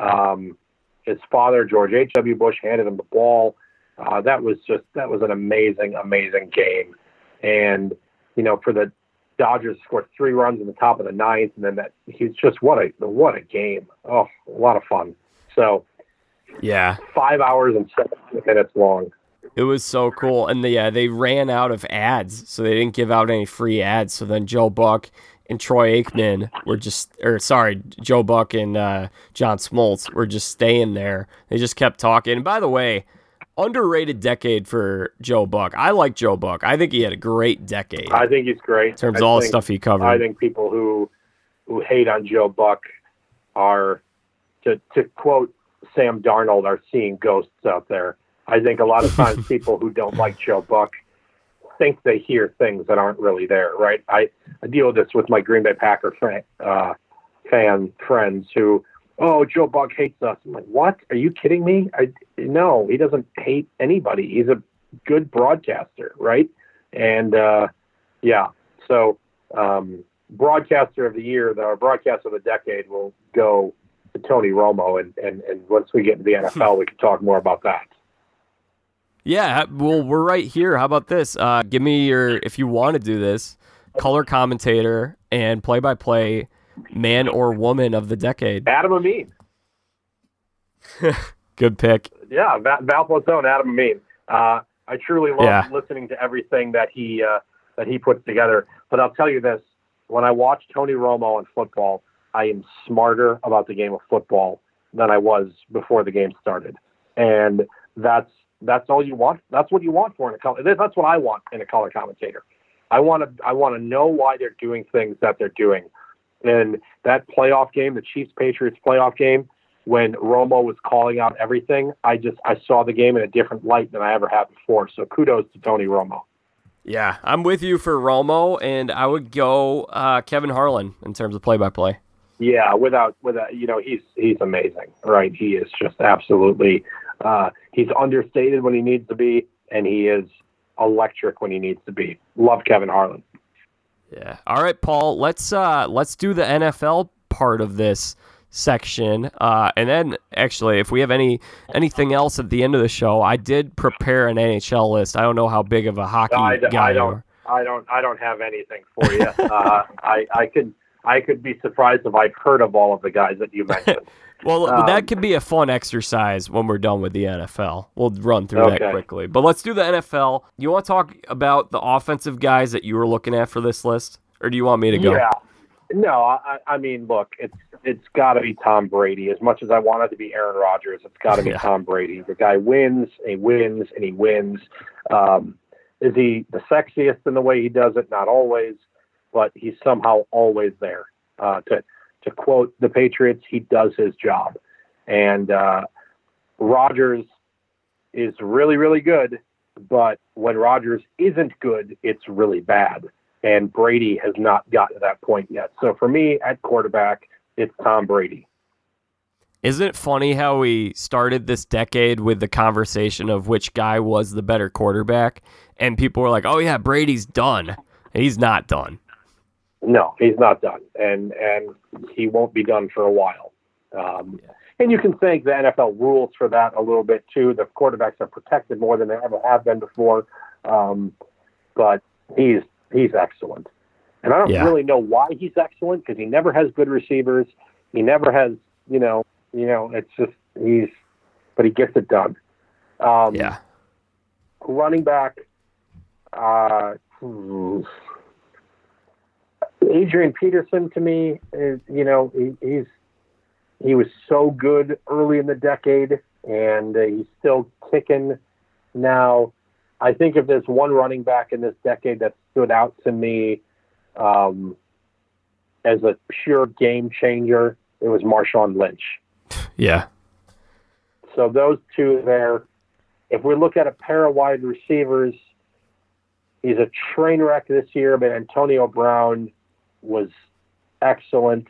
Um, his father, George H.W. Bush, handed him the ball. Uh, that was just that was an amazing, amazing game, and you know for the Dodgers scored three runs in the top of the ninth, and then that he's just what a what a game. Oh, a lot of fun. So yeah, five hours and seven minutes long. It was so cool, and the, yeah, they ran out of ads, so they didn't give out any free ads. So then Joe Buck and Troy Aikman were just, or sorry, Joe Buck and uh, John Smoltz were just staying there. They just kept talking. And by the way, underrated decade for Joe Buck. I like Joe Buck. I think he had a great decade. I think he's great in terms I of all think, the stuff he covered. I think people who who hate on Joe Buck are, to to quote Sam Darnold, are seeing ghosts out there. I think a lot of times [laughs] people who don't like Joe Buck think they hear things that aren't really there, right? I, I deal with this with my Green Bay Packer fan, uh, fan friends who, oh, Joe Buck hates us. I'm like, what? Are you kidding me? I no, he doesn't hate anybody. He's a good broadcaster, right? And uh, yeah, so um, broadcaster of the year, the broadcaster of the decade will go to Tony Romo, and, and, and once we get into the NFL, we can talk more about that. Yeah, well, we're right here. How about this? Uh, give me your, if you want to do this, color commentator and play by play man or woman of the decade. Adam Amin. [laughs] Good pick. Yeah, Val Plotone, Adam Amin. Uh, I truly love yeah. listening to everything that he uh, that he puts together. But I'll tell you this: when I watch Tony Romo in football, I am smarter about the game of football than I was before the game started, and that's that's all you want. That's what you want for in a color. That's what I want in a color commentator. I want to I want to know why they're doing things that they're doing. And that playoff game, the Chiefs Patriots playoff game, when Romo was calling out everything, I just I saw the game in a different light than I ever had before. So kudos to Tony Romo. Yeah, I'm with you for Romo, and I would go uh, Kevin Harlan in terms of play by play. Yeah, without without you know he's he's amazing, right? He is just absolutely uh, he's understated when he needs to be, and he is electric when he needs to be. Love Kevin Harlan. Yeah. All right, Paul. Let's uh let's do the NFL part of this section, uh, and then actually, if we have any anything else at the end of the show, I did prepare an NHL list. I don't know how big of a hockey I, guy I don't. I don't. I don't have anything for you. uh, [laughs] I I could I could be surprised if I've heard of all of the guys that you [laughs] mentioned. well, um, that could be a fun exercise when we're done with the NFL. We'll run through okay. that quickly. But let's do the NFL. You want to talk about the offensive guys that you were looking at for this list, or do you want me to go? Yeah. No, I, I mean, look, it's it's got to be Tom Brady. As much as I want it to be Aaron Rodgers, it's got to be [laughs] yeah. Tom Brady. The guy wins, and he wins, and he wins. Um, is he the sexiest in the way he does it? Not always but he's somehow always there. Uh, to to quote the Patriots, he does his job, and uh, Rodgers is really really good. But when Rodgers isn't good, it's really bad. And Brady has not gotten to that point yet. So for me, at quarterback, it's Tom Brady. Isn't it funny how we started this decade with the conversation of which guy was the better quarterback? And people were like, oh, yeah, Brady's done. He's not done. No, he's not done, and and he won't be done for a while. Um, yeah. And you can thank the NFL rules for that a little bit too. The quarterbacks are protected more than they ever have been before. Um, but he's he's excellent, and I don't yeah. really know why he's excellent because he never has good receivers. He never has, you know, you know. It's just he's, but he gets it done. Um, yeah. Running back. Uh, Adrian Peterson to me is, you know, he, he's he was so good early in the decade, and uh, he's still kicking now. I think if there's one running back in this decade that stood out to me um, as a pure game changer, it was Marshawn Lynch. Yeah. So those two there. If we look at a pair of wide receivers, he's a train wreck this year, but Antonio Brown was excellent.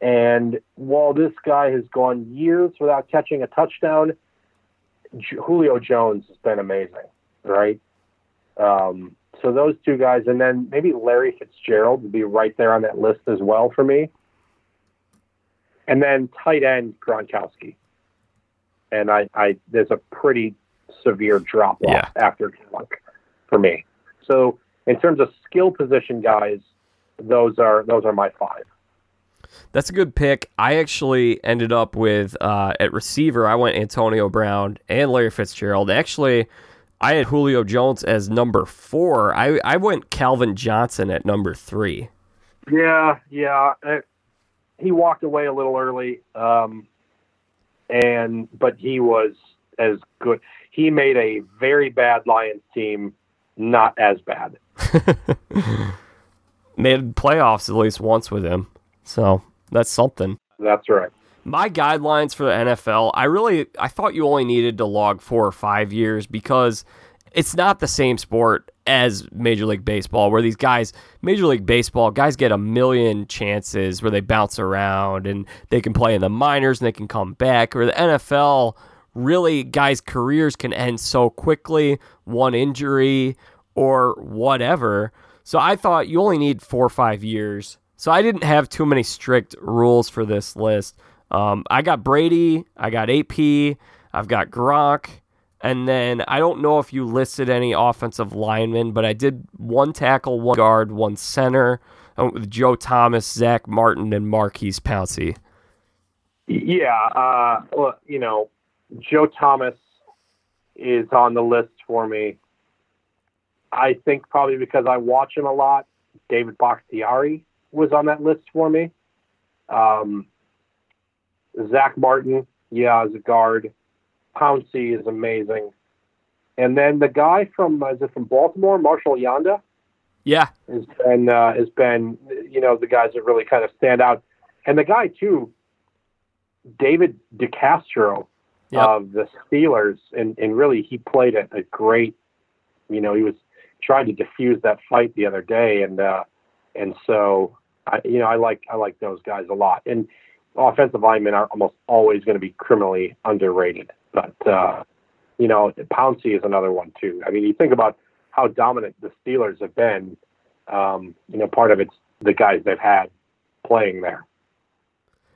And while this guy has gone years without catching a touchdown, Julio Jones has been amazing, right? Um, so those two guys, and then maybe Larry Fitzgerald would be right there on that list as well for me. And then tight end Gronkowski. And I, I there's a pretty severe drop off Yeah. after Gronk for me. So in terms of skill position guys, those are those are my five. That's a good pick. I actually ended up with uh, at receiver. I went Antonio Brown and Larry Fitzgerald. Actually, I had Julio Jones as number four. I I went Calvin Johnson at number three. Yeah, yeah. uh, he walked away a little early, um, and but he was as good. He made a very bad Lions team not as bad. [laughs] Made playoffs at least once with him, so that's something. That's right. My guidelines for the NFL, I really I thought you only needed to log four or five years because it's not the same sport as Major League Baseball, where these guys, Major League Baseball, guys get a million chances where they bounce around and they can play in the minors and they can come back. Or the NFL, really, guys' careers can end so quickly, one injury or whatever. So I thought you only need four or five years. So I didn't have too many strict rules for this list. Um, I got Brady, I got AP, I've got Gronk, and then I don't know if you listed any offensive linemen, but I did one tackle, one guard, one center. Went with Joe Thomas, Zack Martin, and Maurkice Pouncey. Yeah, uh, well, you know, Joe Thomas is on the list for me. I think probably because I watch him a lot. David Bakhtiari was on that list for me. Um, Zack Martin, yeah, as a guard. Pouncey is amazing. And then the guy from is it from Baltimore, Marshall Yanda, Yeah, has been uh, has been you know the guys that really kind of stand out. And the guy too, David DeCastro Yep. of the Steelers, and and really he played a, a great. You know, he was trying to diffuse that fight the other day, and uh, and so I, you know I like I like those guys a lot. And offensive linemen are almost always going to be criminally underrated, but uh, you know Pouncey is another one too. I mean, you think about how dominant the Steelers have been. Um, you know, part of it's the guys they've had playing there.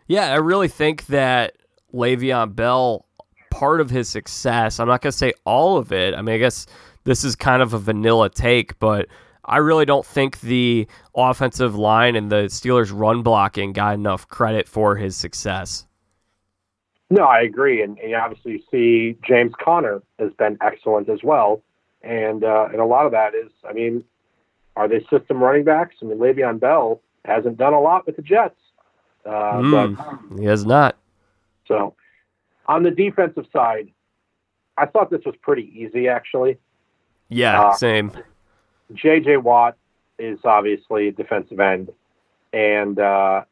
Yeah, I really think that Le'Veon Bell, part of his success, I'm not going to say all of it. I mean, I guess this is kind of a vanilla take, but I really don't think the offensive line and the Steelers' run blocking got enough credit for his success. No, I agree, and, and you obviously see James Conner has been excellent as well, and uh, and a lot of that is, I mean, are they system running backs? I mean, Le'Veon Bell hasn't done a lot with the Jets, uh, Hmm. but He has not. so on the defensive side, I thought this was pretty easy actually. Yeah, Uh, same. J.J. Watt is obviously a defensive end, and uh,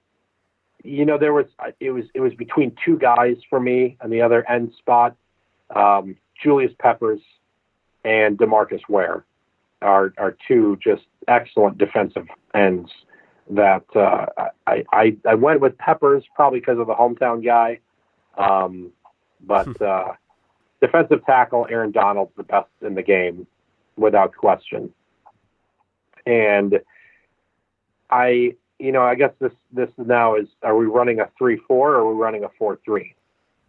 you know there was it was it was between two guys for me on the other end spot. Um, Julius Peppers and DeMarcus Ware are are two just excellent defensive ends. That uh, I, I I went with Peppers probably because of the hometown guy, um, but [laughs] uh, defensive tackle Aaron Donald's the best in the game without question and I, you know, I guess this this now is: are we running a three four or are we running a four three?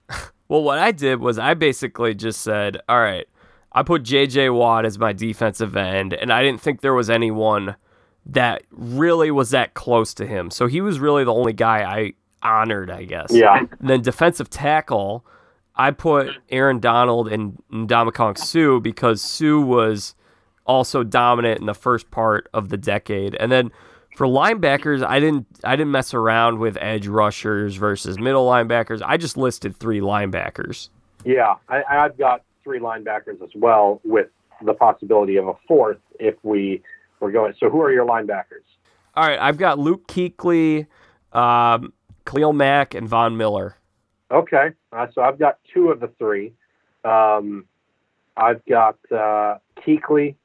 [laughs] Well, what I did was I basically just said, all right, I put J.J. Watt as my defensive end, and I didn't think there was anyone that really was that close to him. So he was really the only guy I honored, I guess. Yeah, And then defensive tackle, I put Aaron Donald and Ndamukong Suh because Suh was also dominant in the first part of the decade. And then for linebackers, I didn't I didn't mess around with edge rushers versus middle linebackers. I just listed three linebackers. yeah. I, I've got three linebackers as well, with the possibility of a fourth if we were going. So, who are your linebackers? All right, I've got Luke Kuechly, um, Khalil Mack, and Von Miller. Okay, uh, so I've got two of the three. Um, I've got uh, Kuechly,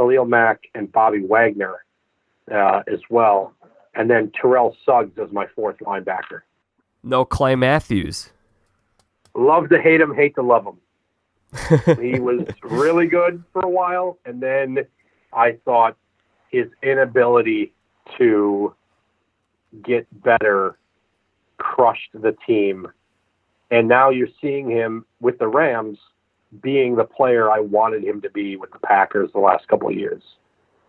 Khalil Mack, and Bobby Wagner uh, as well, and then Terrell Suggs as my fourth linebacker. No Clay Matthews. love to hate him, hate to love him. [laughs] he was really good for a while, and then I thought his inability to get better crushed the team. And now you're seeing him with the Rams being the player I wanted him to be with the Packers the last couple of years.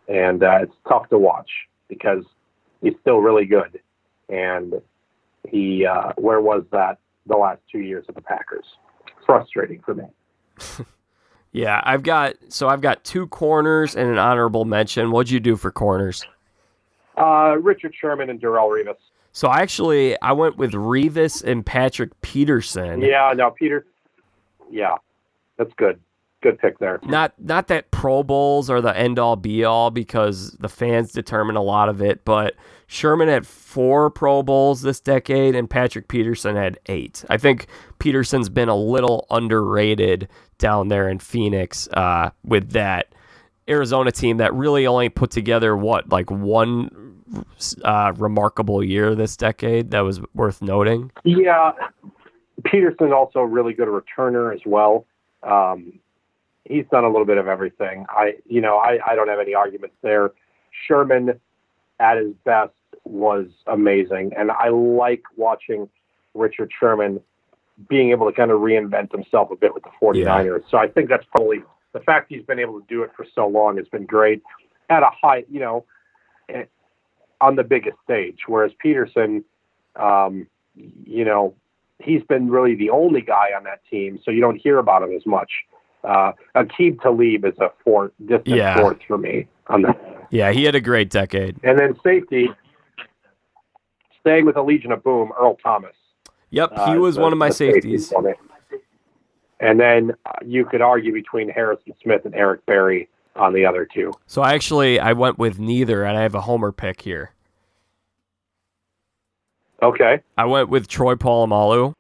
And uh, it's tough to watch because he's still really good. And he, uh, where was that the last two years of the Packers? Frustrating for me. [laughs] yeah, I've got so I've got two corners and an honorable mention. What'd you do for corners? Uh, Richard Sherman and Darrelle Revis. So I actually I went with Revis and Patrick Peterson. Yeah, no, Peter. Yeah, that's good. Good pick there. Not not that Pro Bowls are the end all be all because the fans determine a lot of it, but Sherman had four Pro Bowls this decade and Patrick Peterson had eight. I think Peterson's been a little underrated down there in Phoenix uh, with that Arizona team that really only put together what like one uh, remarkable year this decade that was worth noting. Yeah, Peterson also a really good returner as well. Um, he's done a little bit of everything. I, you know, I, I don't have any arguments there. Sherman at his best was amazing, and I like watching Richard Sherman being able to kind of reinvent himself a bit with the 49ers. Yeah. So I think that's probably the fact he's been able to do it for so long has been great at a high, you know, eh, on the biggest stage. Whereas Peterson, um, you know, he's been really the only guy on that team, so you don't hear about him as much. Uh, Aqib Talib is a fourth, distant yeah. fourth for me on that. [laughs] Yeah, he had a great decade. And then safety, staying with the Legion of Boom, Earl Thomas. Yep, he uh, was the, one of my safeties. And then uh, you could argue between Harrison Smith and Eric Berry on the other two. So I actually I went with neither, and I have a homer pick here. Okay. I went with Troy Polamalu.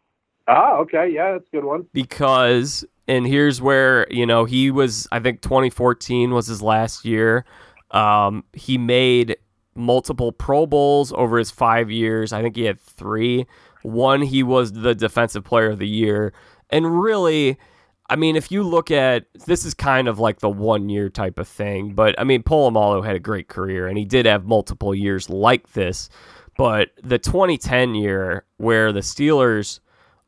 Ah, okay, yeah, that's a good one. Because and here's where you know he was. I think 2014 was his last year. Um, he made multiple Pro Bowls over his five years. I think he had three. One, he was the Defensive Player of the Year, and really. I mean, if you look at this is kind of like the one year type of thing, but I mean, Polamalu had a great career and he did have multiple years like this. But the 2010 year where the Steelers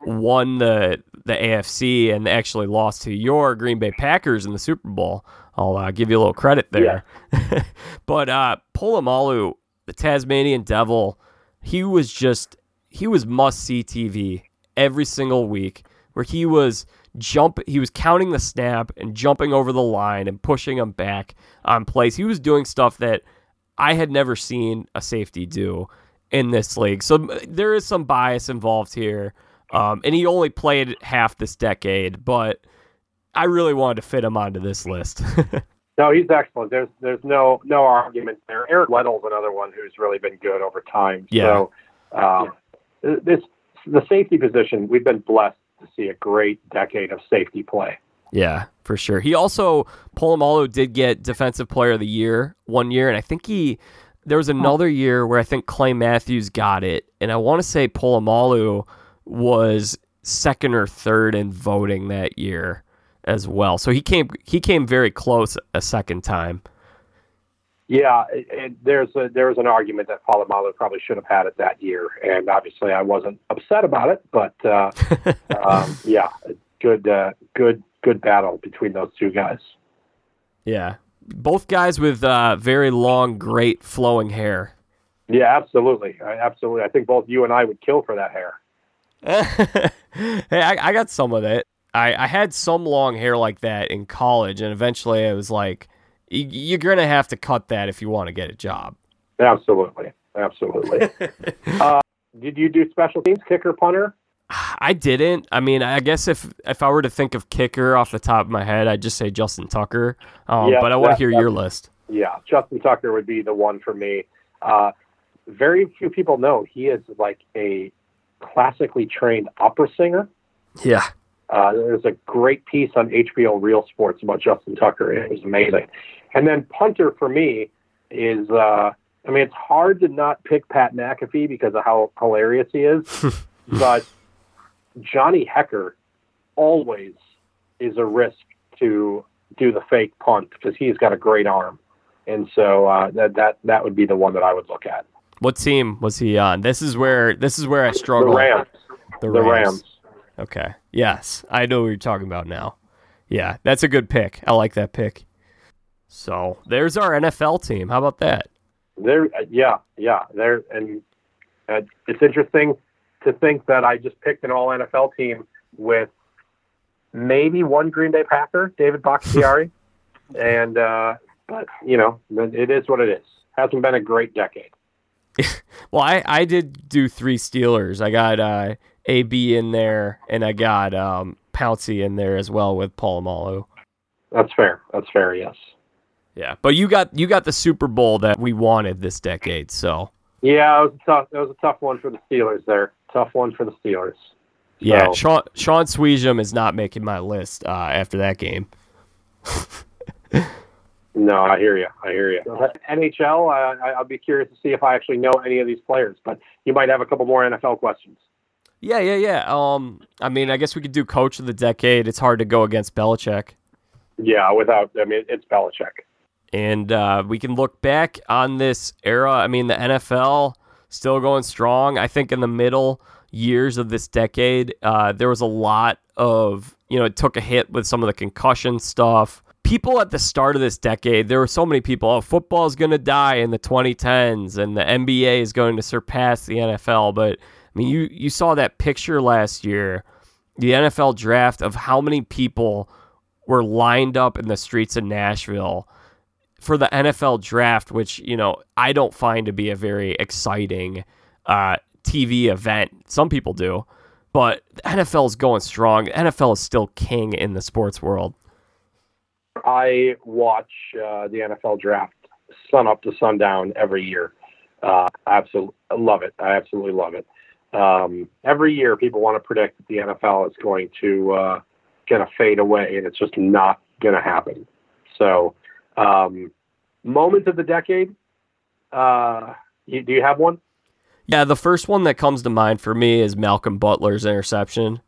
won the the AFC and actually lost to your Green Bay Packers in the Super Bowl. I'll uh, give you a little credit there. Yeah. [laughs] but uh, Polamalu, the Tasmanian Devil, he was just he was must see TV every single week where he was jump he was counting the snap and jumping over the line and pushing him back on plays. He was doing stuff that I had never seen a safety do in this league. So there is some bias involved here. Um, and he only played half this decade, but I really wanted to fit him onto this list. [laughs] no, he's excellent. There's there's no no argument there. Eric Weddle's another one who's really been good over time. Yeah. So um, this the safety position, we've been blessed to see a great decade of safety play. Yeah, for sure. He also Polamalu did get Defensive Player of the Year one year, and I think he there was another year where I think Clay Matthews got it, and I want to say Polamalu – was second or third in voting that year as well. So he came he came very close a second time. Yeah, it, it, there's a, there was an argument that Polamalu probably should have had it that year, and obviously I wasn't upset about it. But uh, [laughs] um, yeah, good uh, good good battle between those two guys. Yeah, both guys with uh, very long, great flowing hair. Yeah, absolutely, I, absolutely. I think both you and I would kill for that hair. [laughs] hey, I, I, got some of it. I, I had some long hair like that in college, and eventually I was like, you're going to have to cut that if you want to get a job. Absolutely. Absolutely. [laughs] uh, did you do special teams, kicker, punter? I didn't. I mean, I guess if if I were to think of kicker off the top of my head, I'd just say Justin Tucker. Um, yeah, but I want to hear your list. Yeah, Justin Tucker would be the one for me. Uh, very few people know he is like a classically trained opera singer. Yeah. Uh, there's a great piece on HBO Real Sports about Justin Tucker. It was amazing. And then punter for me is, uh, I mean, it's hard to not pick Pat McAfee because of how hilarious he is, [laughs] but Johnny Hekker always is a risk to do the fake punt because he's got a great arm, and so uh, that that that would be the one that I would look at. What team was he on? This is where this is where I struggle. The Rams. The Rams. The Rams. Okay. Yes, I know what you're talking about now. Yeah, that's a good pick. I like that pick. So there's our NFL team. How about that? There, yeah, yeah. There, and uh, it's interesting to think that I just picked an All NFL team with maybe one Green Bay Packer, David Bakhtiari, [laughs] and uh, but you know, it is what it is. Hasn't been a great decade. [laughs] well, I I did do three Steelers. I got uh, AB in there, and I got um, Pouncey in there as well with Polamalu. That's fair. That's fair. Yes. Yeah, but you got you got the Super Bowl that we wanted this decade. So yeah, it was a tough. It was a tough one for the Steelers there. Tough one for the Steelers. So. Yeah, Sean Sean Suisham is not making my list uh, after that game. [laughs] no, I hear you. I hear you. NHL. Uh, I'll be curious to see if I actually know any of these players, but you might have a couple more NFL questions. Yeah, yeah, yeah. Um, I mean, I guess we could do coach of the decade. It's hard to go against Belichick. Yeah, without. I mean, it's Belichick. And uh, we can look back on this era. I mean, the NFL still going strong. I think in the middle years of this decade, uh, there was a lot of, you know, it took a hit with some of the concussion stuff. People at the start of this decade, there were so many people, oh, football is going to die in the 2010s and the NBA is going to surpass the NFL. But I mean, you, you saw that picture last year, the NFL draft of how many people were lined up in the streets of Nashville for the NFL draft, which you know I don't find to be a very exciting uh, TV event. Some people do, but the NFL is going strong. The NFL is still king in the sports world. I watch uh, the NFL draft sun up to sundown every year. Uh, absolutely love it. I absolutely love it. Um, every year, people want to predict that the NFL is going to uh, going to fade away, and it's just not going to happen. So um, moment of the decade. Uh, you, do you have one? Yeah, the first one that comes to mind for me is Malcolm Butler's interception.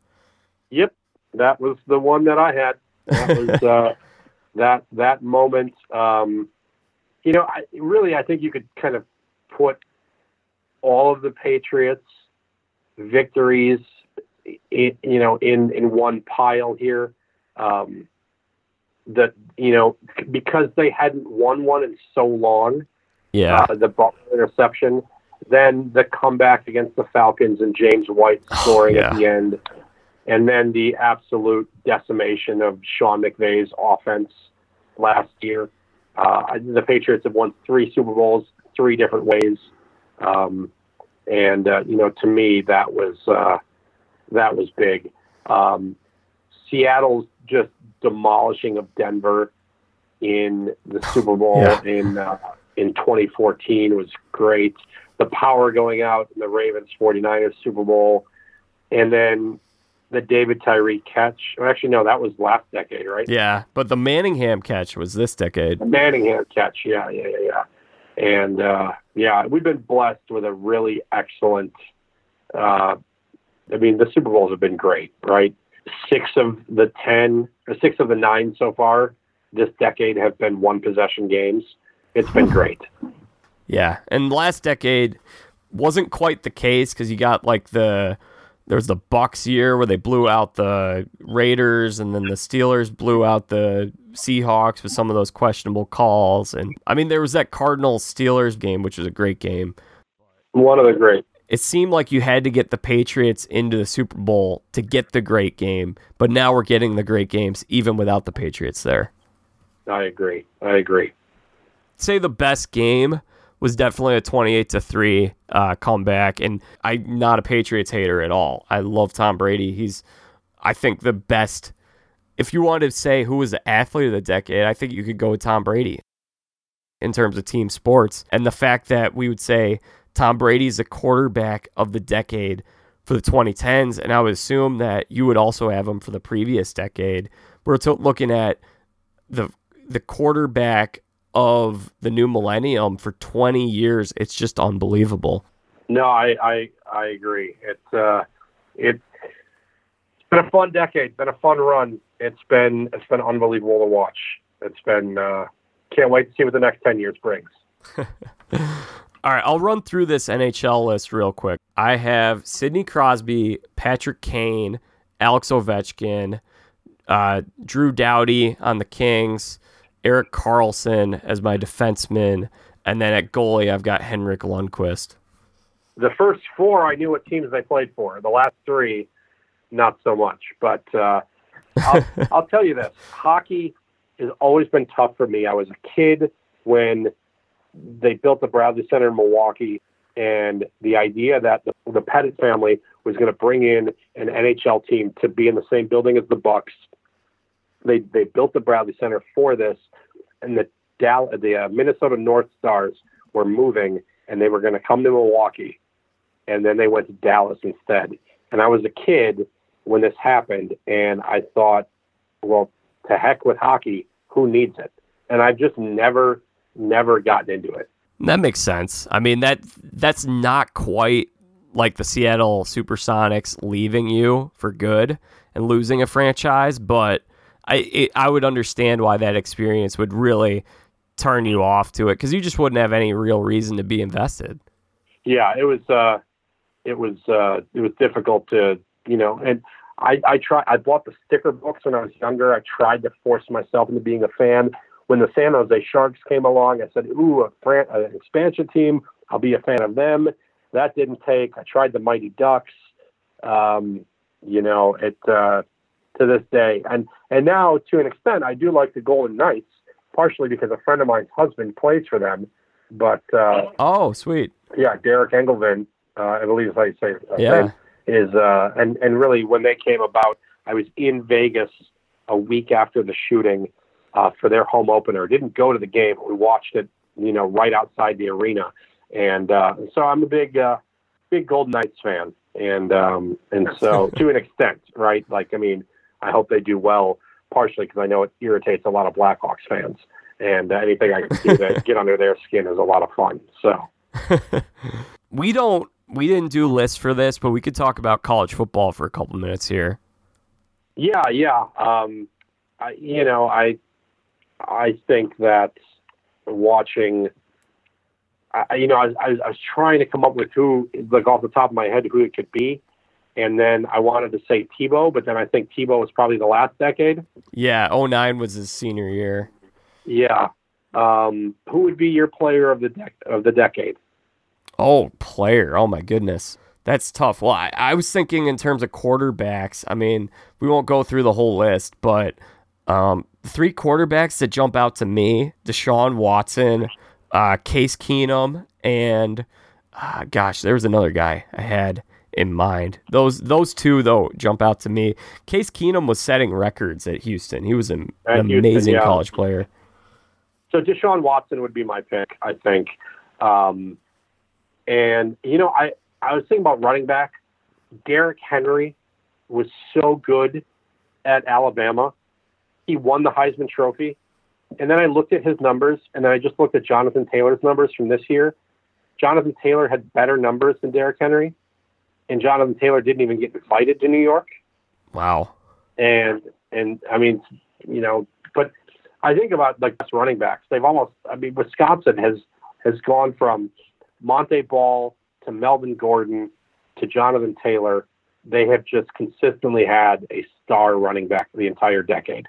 Yep, that was the one that I had. That was [laughs] uh, that that moment. Um, you know, I, really, I think you could kind of put all of the Patriots' victories, in, you know, in in one pile here. Um, that you know because they hadn't won one in so long. Yeah, uh, the ball interception, then the comeback against the Falcons and James White [sighs] scoring yeah. at the end, and then the absolute decimation of Sean McVay's offense last year. Uh, the Patriots have won three Super Bowls three different ways, um, and uh, you know to me that was uh, that was big. Um, Seattle's just demolishing of Denver in the Super Bowl yeah. in uh, in 2014 was great. The power going out in the Ravens 49ers Super Bowl, and then the David Tyree catch. actually, no, that was last decade, right? Yeah, but the Manningham catch was this decade. The Manningham catch, yeah, yeah, yeah, yeah. And uh, yeah, we've been blessed with a really excellent. Uh, I mean, the Super Bowls have been great, right? Six of the ten or six of the nine so far this decade have been one possession games. It's been [laughs] great. Yeah, and last decade wasn't quite the case because you got like the there was the Bucks year where they blew out the Raiders, and then the Steelers blew out the Seahawks with some of those questionable calls. And I mean, there was that Cardinals Steelers game, which was a great game. One of the great it seemed like you had to get the Patriots into the Super Bowl to get the great game, but now we're getting the great games even without the Patriots there. I agree. I agree. Say the best game was definitely a 28 to 3 uh, comeback and I'm not a Patriots hater at all. I love Tom Brady. He's I think the best if you wanted to say who was the athlete of the decade, I think you could go with Tom Brady in terms of team sports. And the fact that we would say Tom Brady is the quarterback of the decade for the 2010s, and I would assume that you would also have him for the previous decade. We're t- looking at the the quarterback of the new millennium for 20 years. It's just unbelievable. No, I I, I agree. It's uh, it, it's been a fun decade. Been a fun run. It's been it's been unbelievable to watch. It's been uh, can't wait to see what the next 10 years brings. [laughs] All right, I'll run through this NHL list real quick. I have Sidney Crosby, Patrick Kane, Alex Ovechkin, uh, Drew Doughty on the Kings, Erik Karlsson as my defenseman, and then at goalie I've got Henrik Lundqvist. The first four I knew what teams they played for. The last three, not so much. But uh, I'll, [laughs] I'll tell you this: hockey has always been tough for me. I was a kid when they built the Bradley Center in Milwaukee, and the idea that the, the Pettit family was going to bring in an NHL team to be in the same building as the Bucks. They they built the Bradley Center for this, and the Dal- the uh, Minnesota North Stars were moving, and they were going to come to Milwaukee, and then they went to Dallas instead. And I was a kid when this happened, and I thought, well, to heck with hockey. Who needs it? And I've just never, never gotten into it. That makes sense. I mean that that's not quite like the Seattle Supersonics leaving you for good and losing a franchise, but I it, I would understand why that experience would really turn you off to it because you just wouldn't have any real reason to be invested. Yeah, it was uh, it was uh, it was difficult to you know, and I I try I bought the sticker books when I was younger. I tried to force myself into being a fan. When the San Jose Sharks came along, I said, "Ooh, a fran- an expansion team. I'll be a fan of them." That didn't take. I tried the Mighty Ducks. Um, you know, it uh, to this day, and and now to an extent, I do like the Golden Knights, partially because a friend of mine's husband plays for them. But uh, oh, sweet, yeah, Deryk Engelland, uh, I believe is how you say it. Yeah, is uh, and and really when they came about, I was in Vegas a week after the shooting uh, for their home opener. Didn't go to the game, but we watched it, you know, right outside the arena. And uh, so I'm a big, uh, big Golden Knights fan, and um, and so [laughs] to an extent, right? Like, I mean, I hope they do well, partially because I know it irritates a lot of Blackhawks fans, and uh, anything I can do to [laughs] get under their skin is a lot of fun. So [laughs] we don't, we didn't do lists for this, but we could talk about college football for a couple minutes here. Yeah, yeah. Um, I, you know, I I think that watching, I, you know, I, I, I was trying to come up with who, like off the top of my head, who it could be, and then I wanted to say Tebow, but then I think Tebow was probably the last decade. Yeah, 09 was his senior year. Yeah. Um, who would be your player of the dec- of the decade? Oh, player! Oh my goodness, that's tough. Well, I, I was thinking in terms of quarterbacks. I mean, we won't go through the whole list, but um, three quarterbacks that jump out to me: Deshaun Watson, uh, Case Keenum, and uh, gosh, there was another guy I had in mind. Those those two though jump out to me. Case Keenum was setting records at Houston. He was an, Houston, amazing yeah. college player. So Deshaun Watson would be my pick, I think. Um, and you know, I I was thinking about running back. Derrick Henry was so good at Alabama. He won the Heisman Trophy. And then I looked at his numbers, and then I just looked at Jonathan Taylor's numbers from this year. Jonathan Taylor had better numbers than Derrick Henry, and Jonathan Taylor didn't even get invited to New York. Wow. And and I mean, you know, but I think about like us running backs. They've almost. I mean, Wisconsin has has gone from Montee Ball to Melvin Gordon to Jonathan Taylor. They have just consistently had a star running back for the entire decade.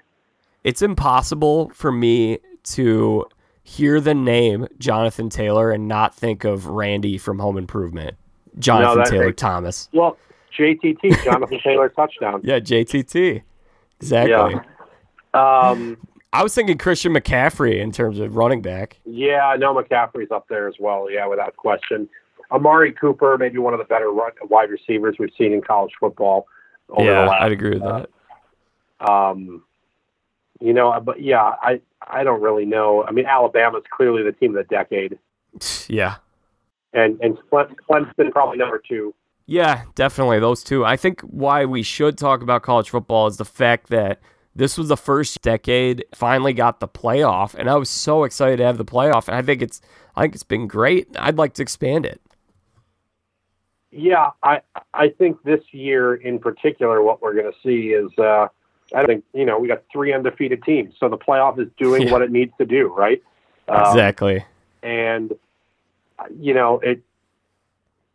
It's impossible for me to hear the name Jonathan Taylor and not think of Randy from Home Improvement. Jonathan that Taylor makes- Thomas. Well, JTT, Jonathan Taylor touchdown. Yeah, JTT. Exactly. Yeah. Um, I was thinking Christian McCaffrey in terms of running back. yeah, no, McCaffrey's up there as well. Yeah, without question. Amari Cooper, maybe one of the better run, wide receivers we've seen in college football. Over yeah, the last, I'd agree with that. Um, you know, but yeah, I I don't really know. I mean, Alabama's clearly the team of the decade, Yeah. and and Cle- Clemson probably number two. Yeah, definitely those two. I think why we should talk about college football is the fact that this was the first decade finally got the playoff, and I was so excited to have the playoff. And I think it's I think it's been great. I'd like to expand it. Yeah, I I think this year in particular, what we're going to see is uh, I think you know we got three undefeated teams, so the playoff is doing Yeah. what it needs to do, right? Um, exactly. and uh, you know it.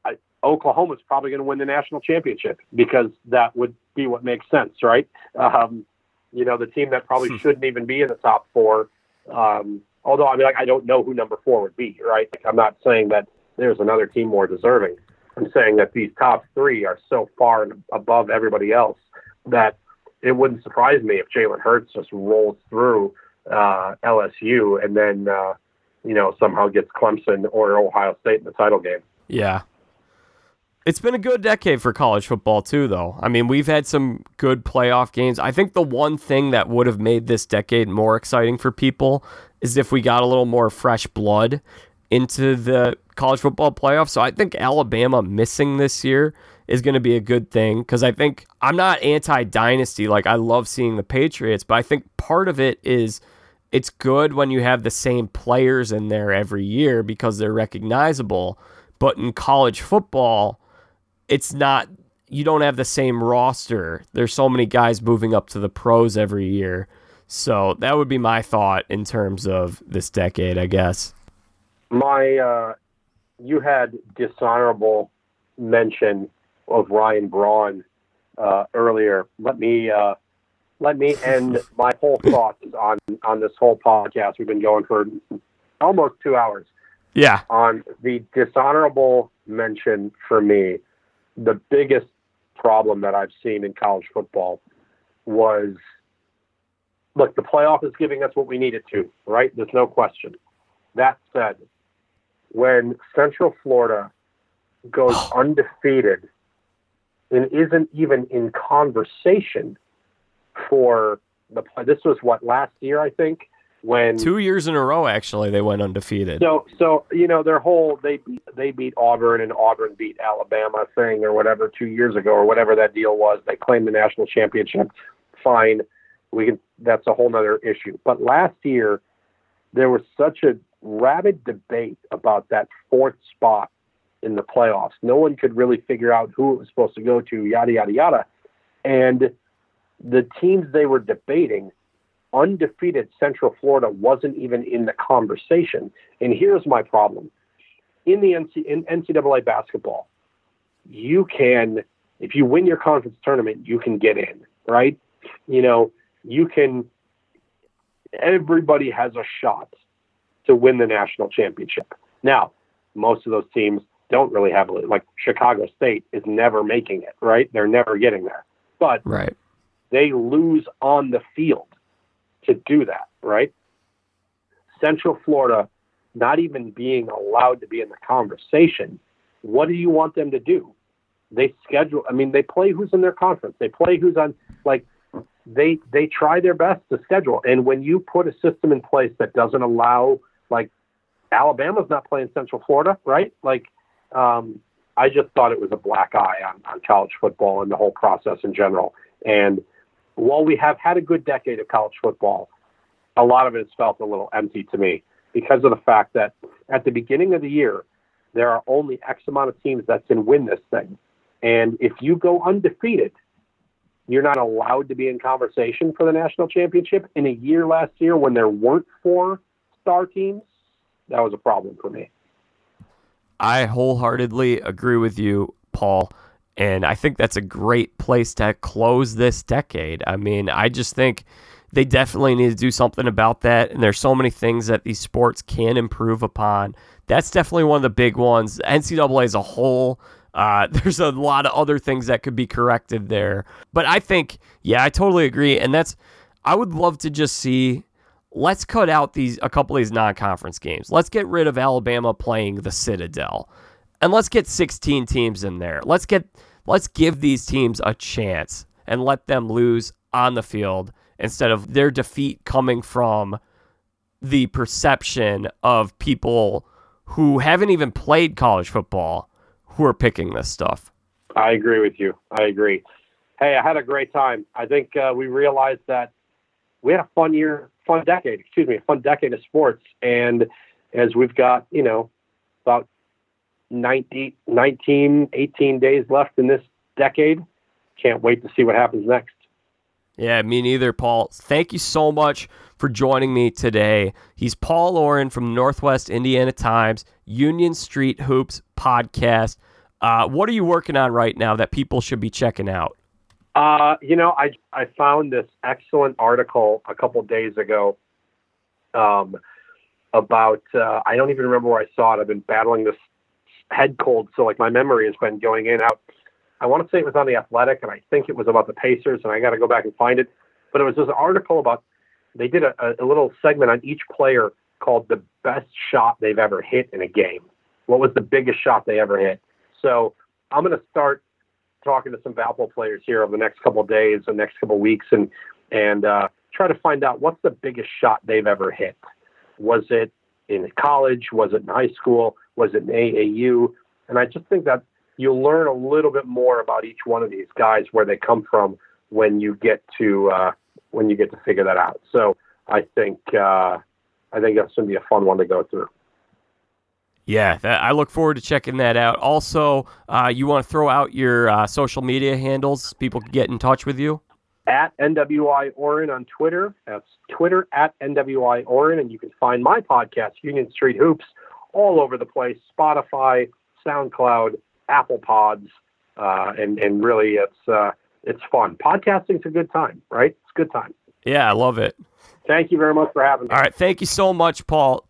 I, Oklahoma's probably going to win the national championship because that would be what makes sense, right? Um, You know, the team that probably shouldn't even be in the top four. Um, although I mean, like, I don't know who number four would be, right? Like, I'm not saying that there's another team more deserving. I'm saying that these top three are so far above everybody else that it wouldn't surprise me if Jalen Hurts just rolls through uh, LSU and then uh, you know somehow gets Clemson or Ohio State in the title game. Yeah. It's been a good decade for college football too though. I mean, we've had some good playoff games. I think the one thing that would have made this decade more exciting for people is if we got a little more fresh blood into the college football playoffs. So I think Alabama missing this year is going to be a good thing because I think I'm not anti dynasty. Like, I love seeing the Patriots, but I think part of it is it's good when you have the same players in there every year because they're recognizable. But in college football, it's not, you don't have the same roster. There's so many guys moving up to the pros every year. So that would be my thought in terms of this decade, I guess my uh, you had dishonorable mention of Ryan Braun uh, earlier. Let me uh, let me end [laughs] my whole thoughts on on this whole podcast. We've been going for almost two hours. Yeah. On the dishonorable mention for me, the biggest problem that I've seen in college football was look, the playoff is giving us what we needed to, right? There's no question. That said, when Central Florida goes [sighs] undefeated and isn't even in conversation for the play. This was what last year, I think, when two years in a row actually they went undefeated. So, so you know their whole they they beat Auburn and Auburn beat Alabama thing or whatever two years ago or whatever that deal was. They claimed the national championship. Fine, we can. That's a whole other issue. But last year there was such a rabid debate about that fourth spot in the playoffs. No one could really figure out who it was supposed to go to, yada, yada, yada. And the teams they were debating, undefeated Central Florida wasn't even in the conversation. And here's my problem in the NCAA basketball, you can, if you win your conference tournament, you can get in, right? You know, you can, everybody has a shot to win the national championship. Now, most of those teams don't really have like Chicago State is never making it, right? They're never getting there. But right. they lose on the field to do that, right? Central Florida not even being allowed to be in the conversation. What do you want them to do? They schedule I mean they play who's in their conference. They play who's on like they they try their best to schedule. And when you put a system in place that doesn't allow like Alabama's not playing Central Florida, right? Like, um, I just thought it was a black eye on, on college football and the whole process in general. And while we have had a good decade of college football, a lot of it has felt a little empty to me because of the fact that at the beginning of the year, there are only X amount of teams that can win this thing. And if you go undefeated, you're not allowed to be in conversation for the national championship. In a year last year, when there weren't four star teams, that was a problem for me. I wholeheartedly agree with you, Paul. And I think that's a great place to close this decade. I mean, I just think they definitely need to do something about that. And there's so many things that these sports can improve upon. That's definitely one of the big ones. NCAA as a whole, uh, [laughs] there's a lot of other things that could be corrected there. But I think, yeah, I totally agree. And that's, I would love to just see let's cut out these a couple of these non-conference games. Let's get rid of Alabama playing the Citadel. And let's get 16 teams in there. Let's get let's give these teams a chance and let them lose on the field instead of their defeat coming from the perception of people who haven't even played college football who are picking this stuff. I agree with you. I agree. Hey, I had a great time. I think uh, we realized that we had a fun year fun decade, excuse me, a fun decade of sports. And as we've got, you know, about 19, 19, 18 days left in this decade, can't wait to see what happens next. Yeah, me neither, Paul. Thank you so much for joining me today. He's Paul Oren from Northwest Indiana Times, Union Street Hoops podcast. Uh, what are you working on right now that people should be checking out? Uh, you know, I I found this excellent article a couple days ago um, about uh, I don't even remember where I saw it. I've been battling this head cold, so like my memory has been going in and out. I want to say it was on the Athletic, and I think it was about the Pacers, and I got to go back and find it. But it was this article about they did a, a little segment on each player called the best shot they've ever hit in a game. What was the biggest shot they ever hit? So I'm going to start talking to some Valpo players here over the next couple of days, the next couple of weeks, and and uh, try to find out what's the biggest shot they've ever hit. Was it in college? Was it in high school? Was it in AAU? And I just think that you'll learn a little bit more about each one of these guys, where they come from, when you get to uh, when you get to figure that out. So I think uh, I think that's going to be a fun one to go through. Yeah, that, I look forward to checking that out. Also, uh, you want to throw out your uh, social media handles? People can get in touch with you. At NWI Oren on Twitter. That's Twitter at NWI Oren. And you can find my podcast, Union Street Hoops, all over the place Spotify, SoundCloud, Apple Pods. Uh, and, and really, it's, uh, it's fun. Podcasting's a good time, right? It's a good time. Yeah, I love it. Thank you very much for having me. All right. Thank you so much, Paul.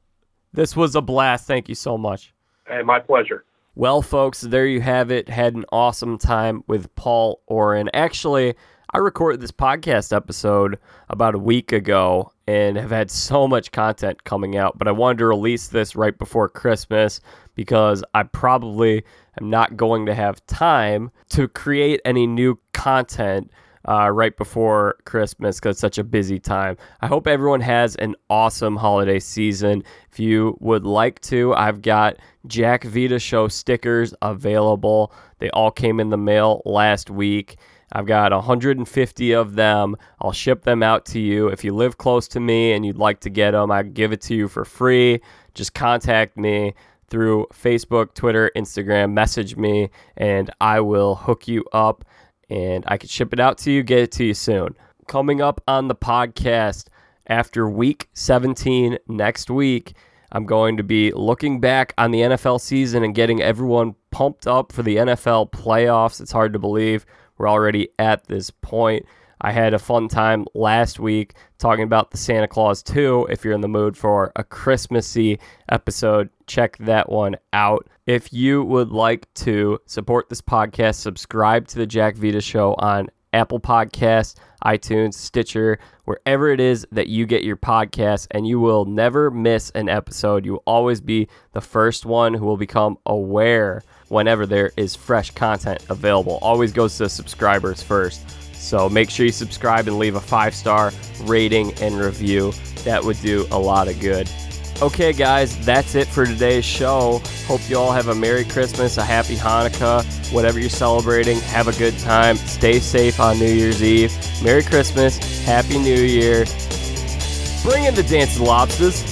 This was a blast. Thank you so much. Hey, my pleasure. Well, folks, there you have it. Had an awesome time with Paul Oren. Actually, I recorded this podcast episode about a week ago and have had so much content coming out, but I wanted to release this right before Christmas because I probably am not going to have time to create any new content uh, right before Christmas because it's such a busy time. I hope everyone has an awesome holiday season. If you would like to, I've got Jack Vita Show stickers available. They all came in the mail last week. I've got 150 of them. I'll ship them out to you. If you live close to me and you'd like to get them, I give it to you for free. Just contact me through Facebook, Twitter, Instagram, message me, and I will hook you up and I could ship it out to you, get it to you soon. Coming up on the podcast after week 17 next week, I'm going to be looking back on the NFL season and getting everyone pumped up for the NFL playoffs. It's hard to believe we're already at this point. I had a fun time last week talking about the Santa Claus 2. If you're in the mood for a Christmassy episode, check that one out. If you would like to support this podcast, subscribe to the Jack Vita Show on Apple Podcasts, iTunes, Stitcher, wherever it is that you get your podcasts, and you will never miss an episode. You will always be the first one who will become aware whenever there is fresh content available. Always goes to subscribers first. So make sure you subscribe and leave a five star rating and review. That would do a lot of good. Okay, guys, that's it for today's show. Hope you all have a Merry Christmas, a Happy Hanukkah, whatever you're celebrating. Have a good time. Stay safe on New Year's Eve. Merry Christmas, Happy New Year. Bring in the dancing lobsters.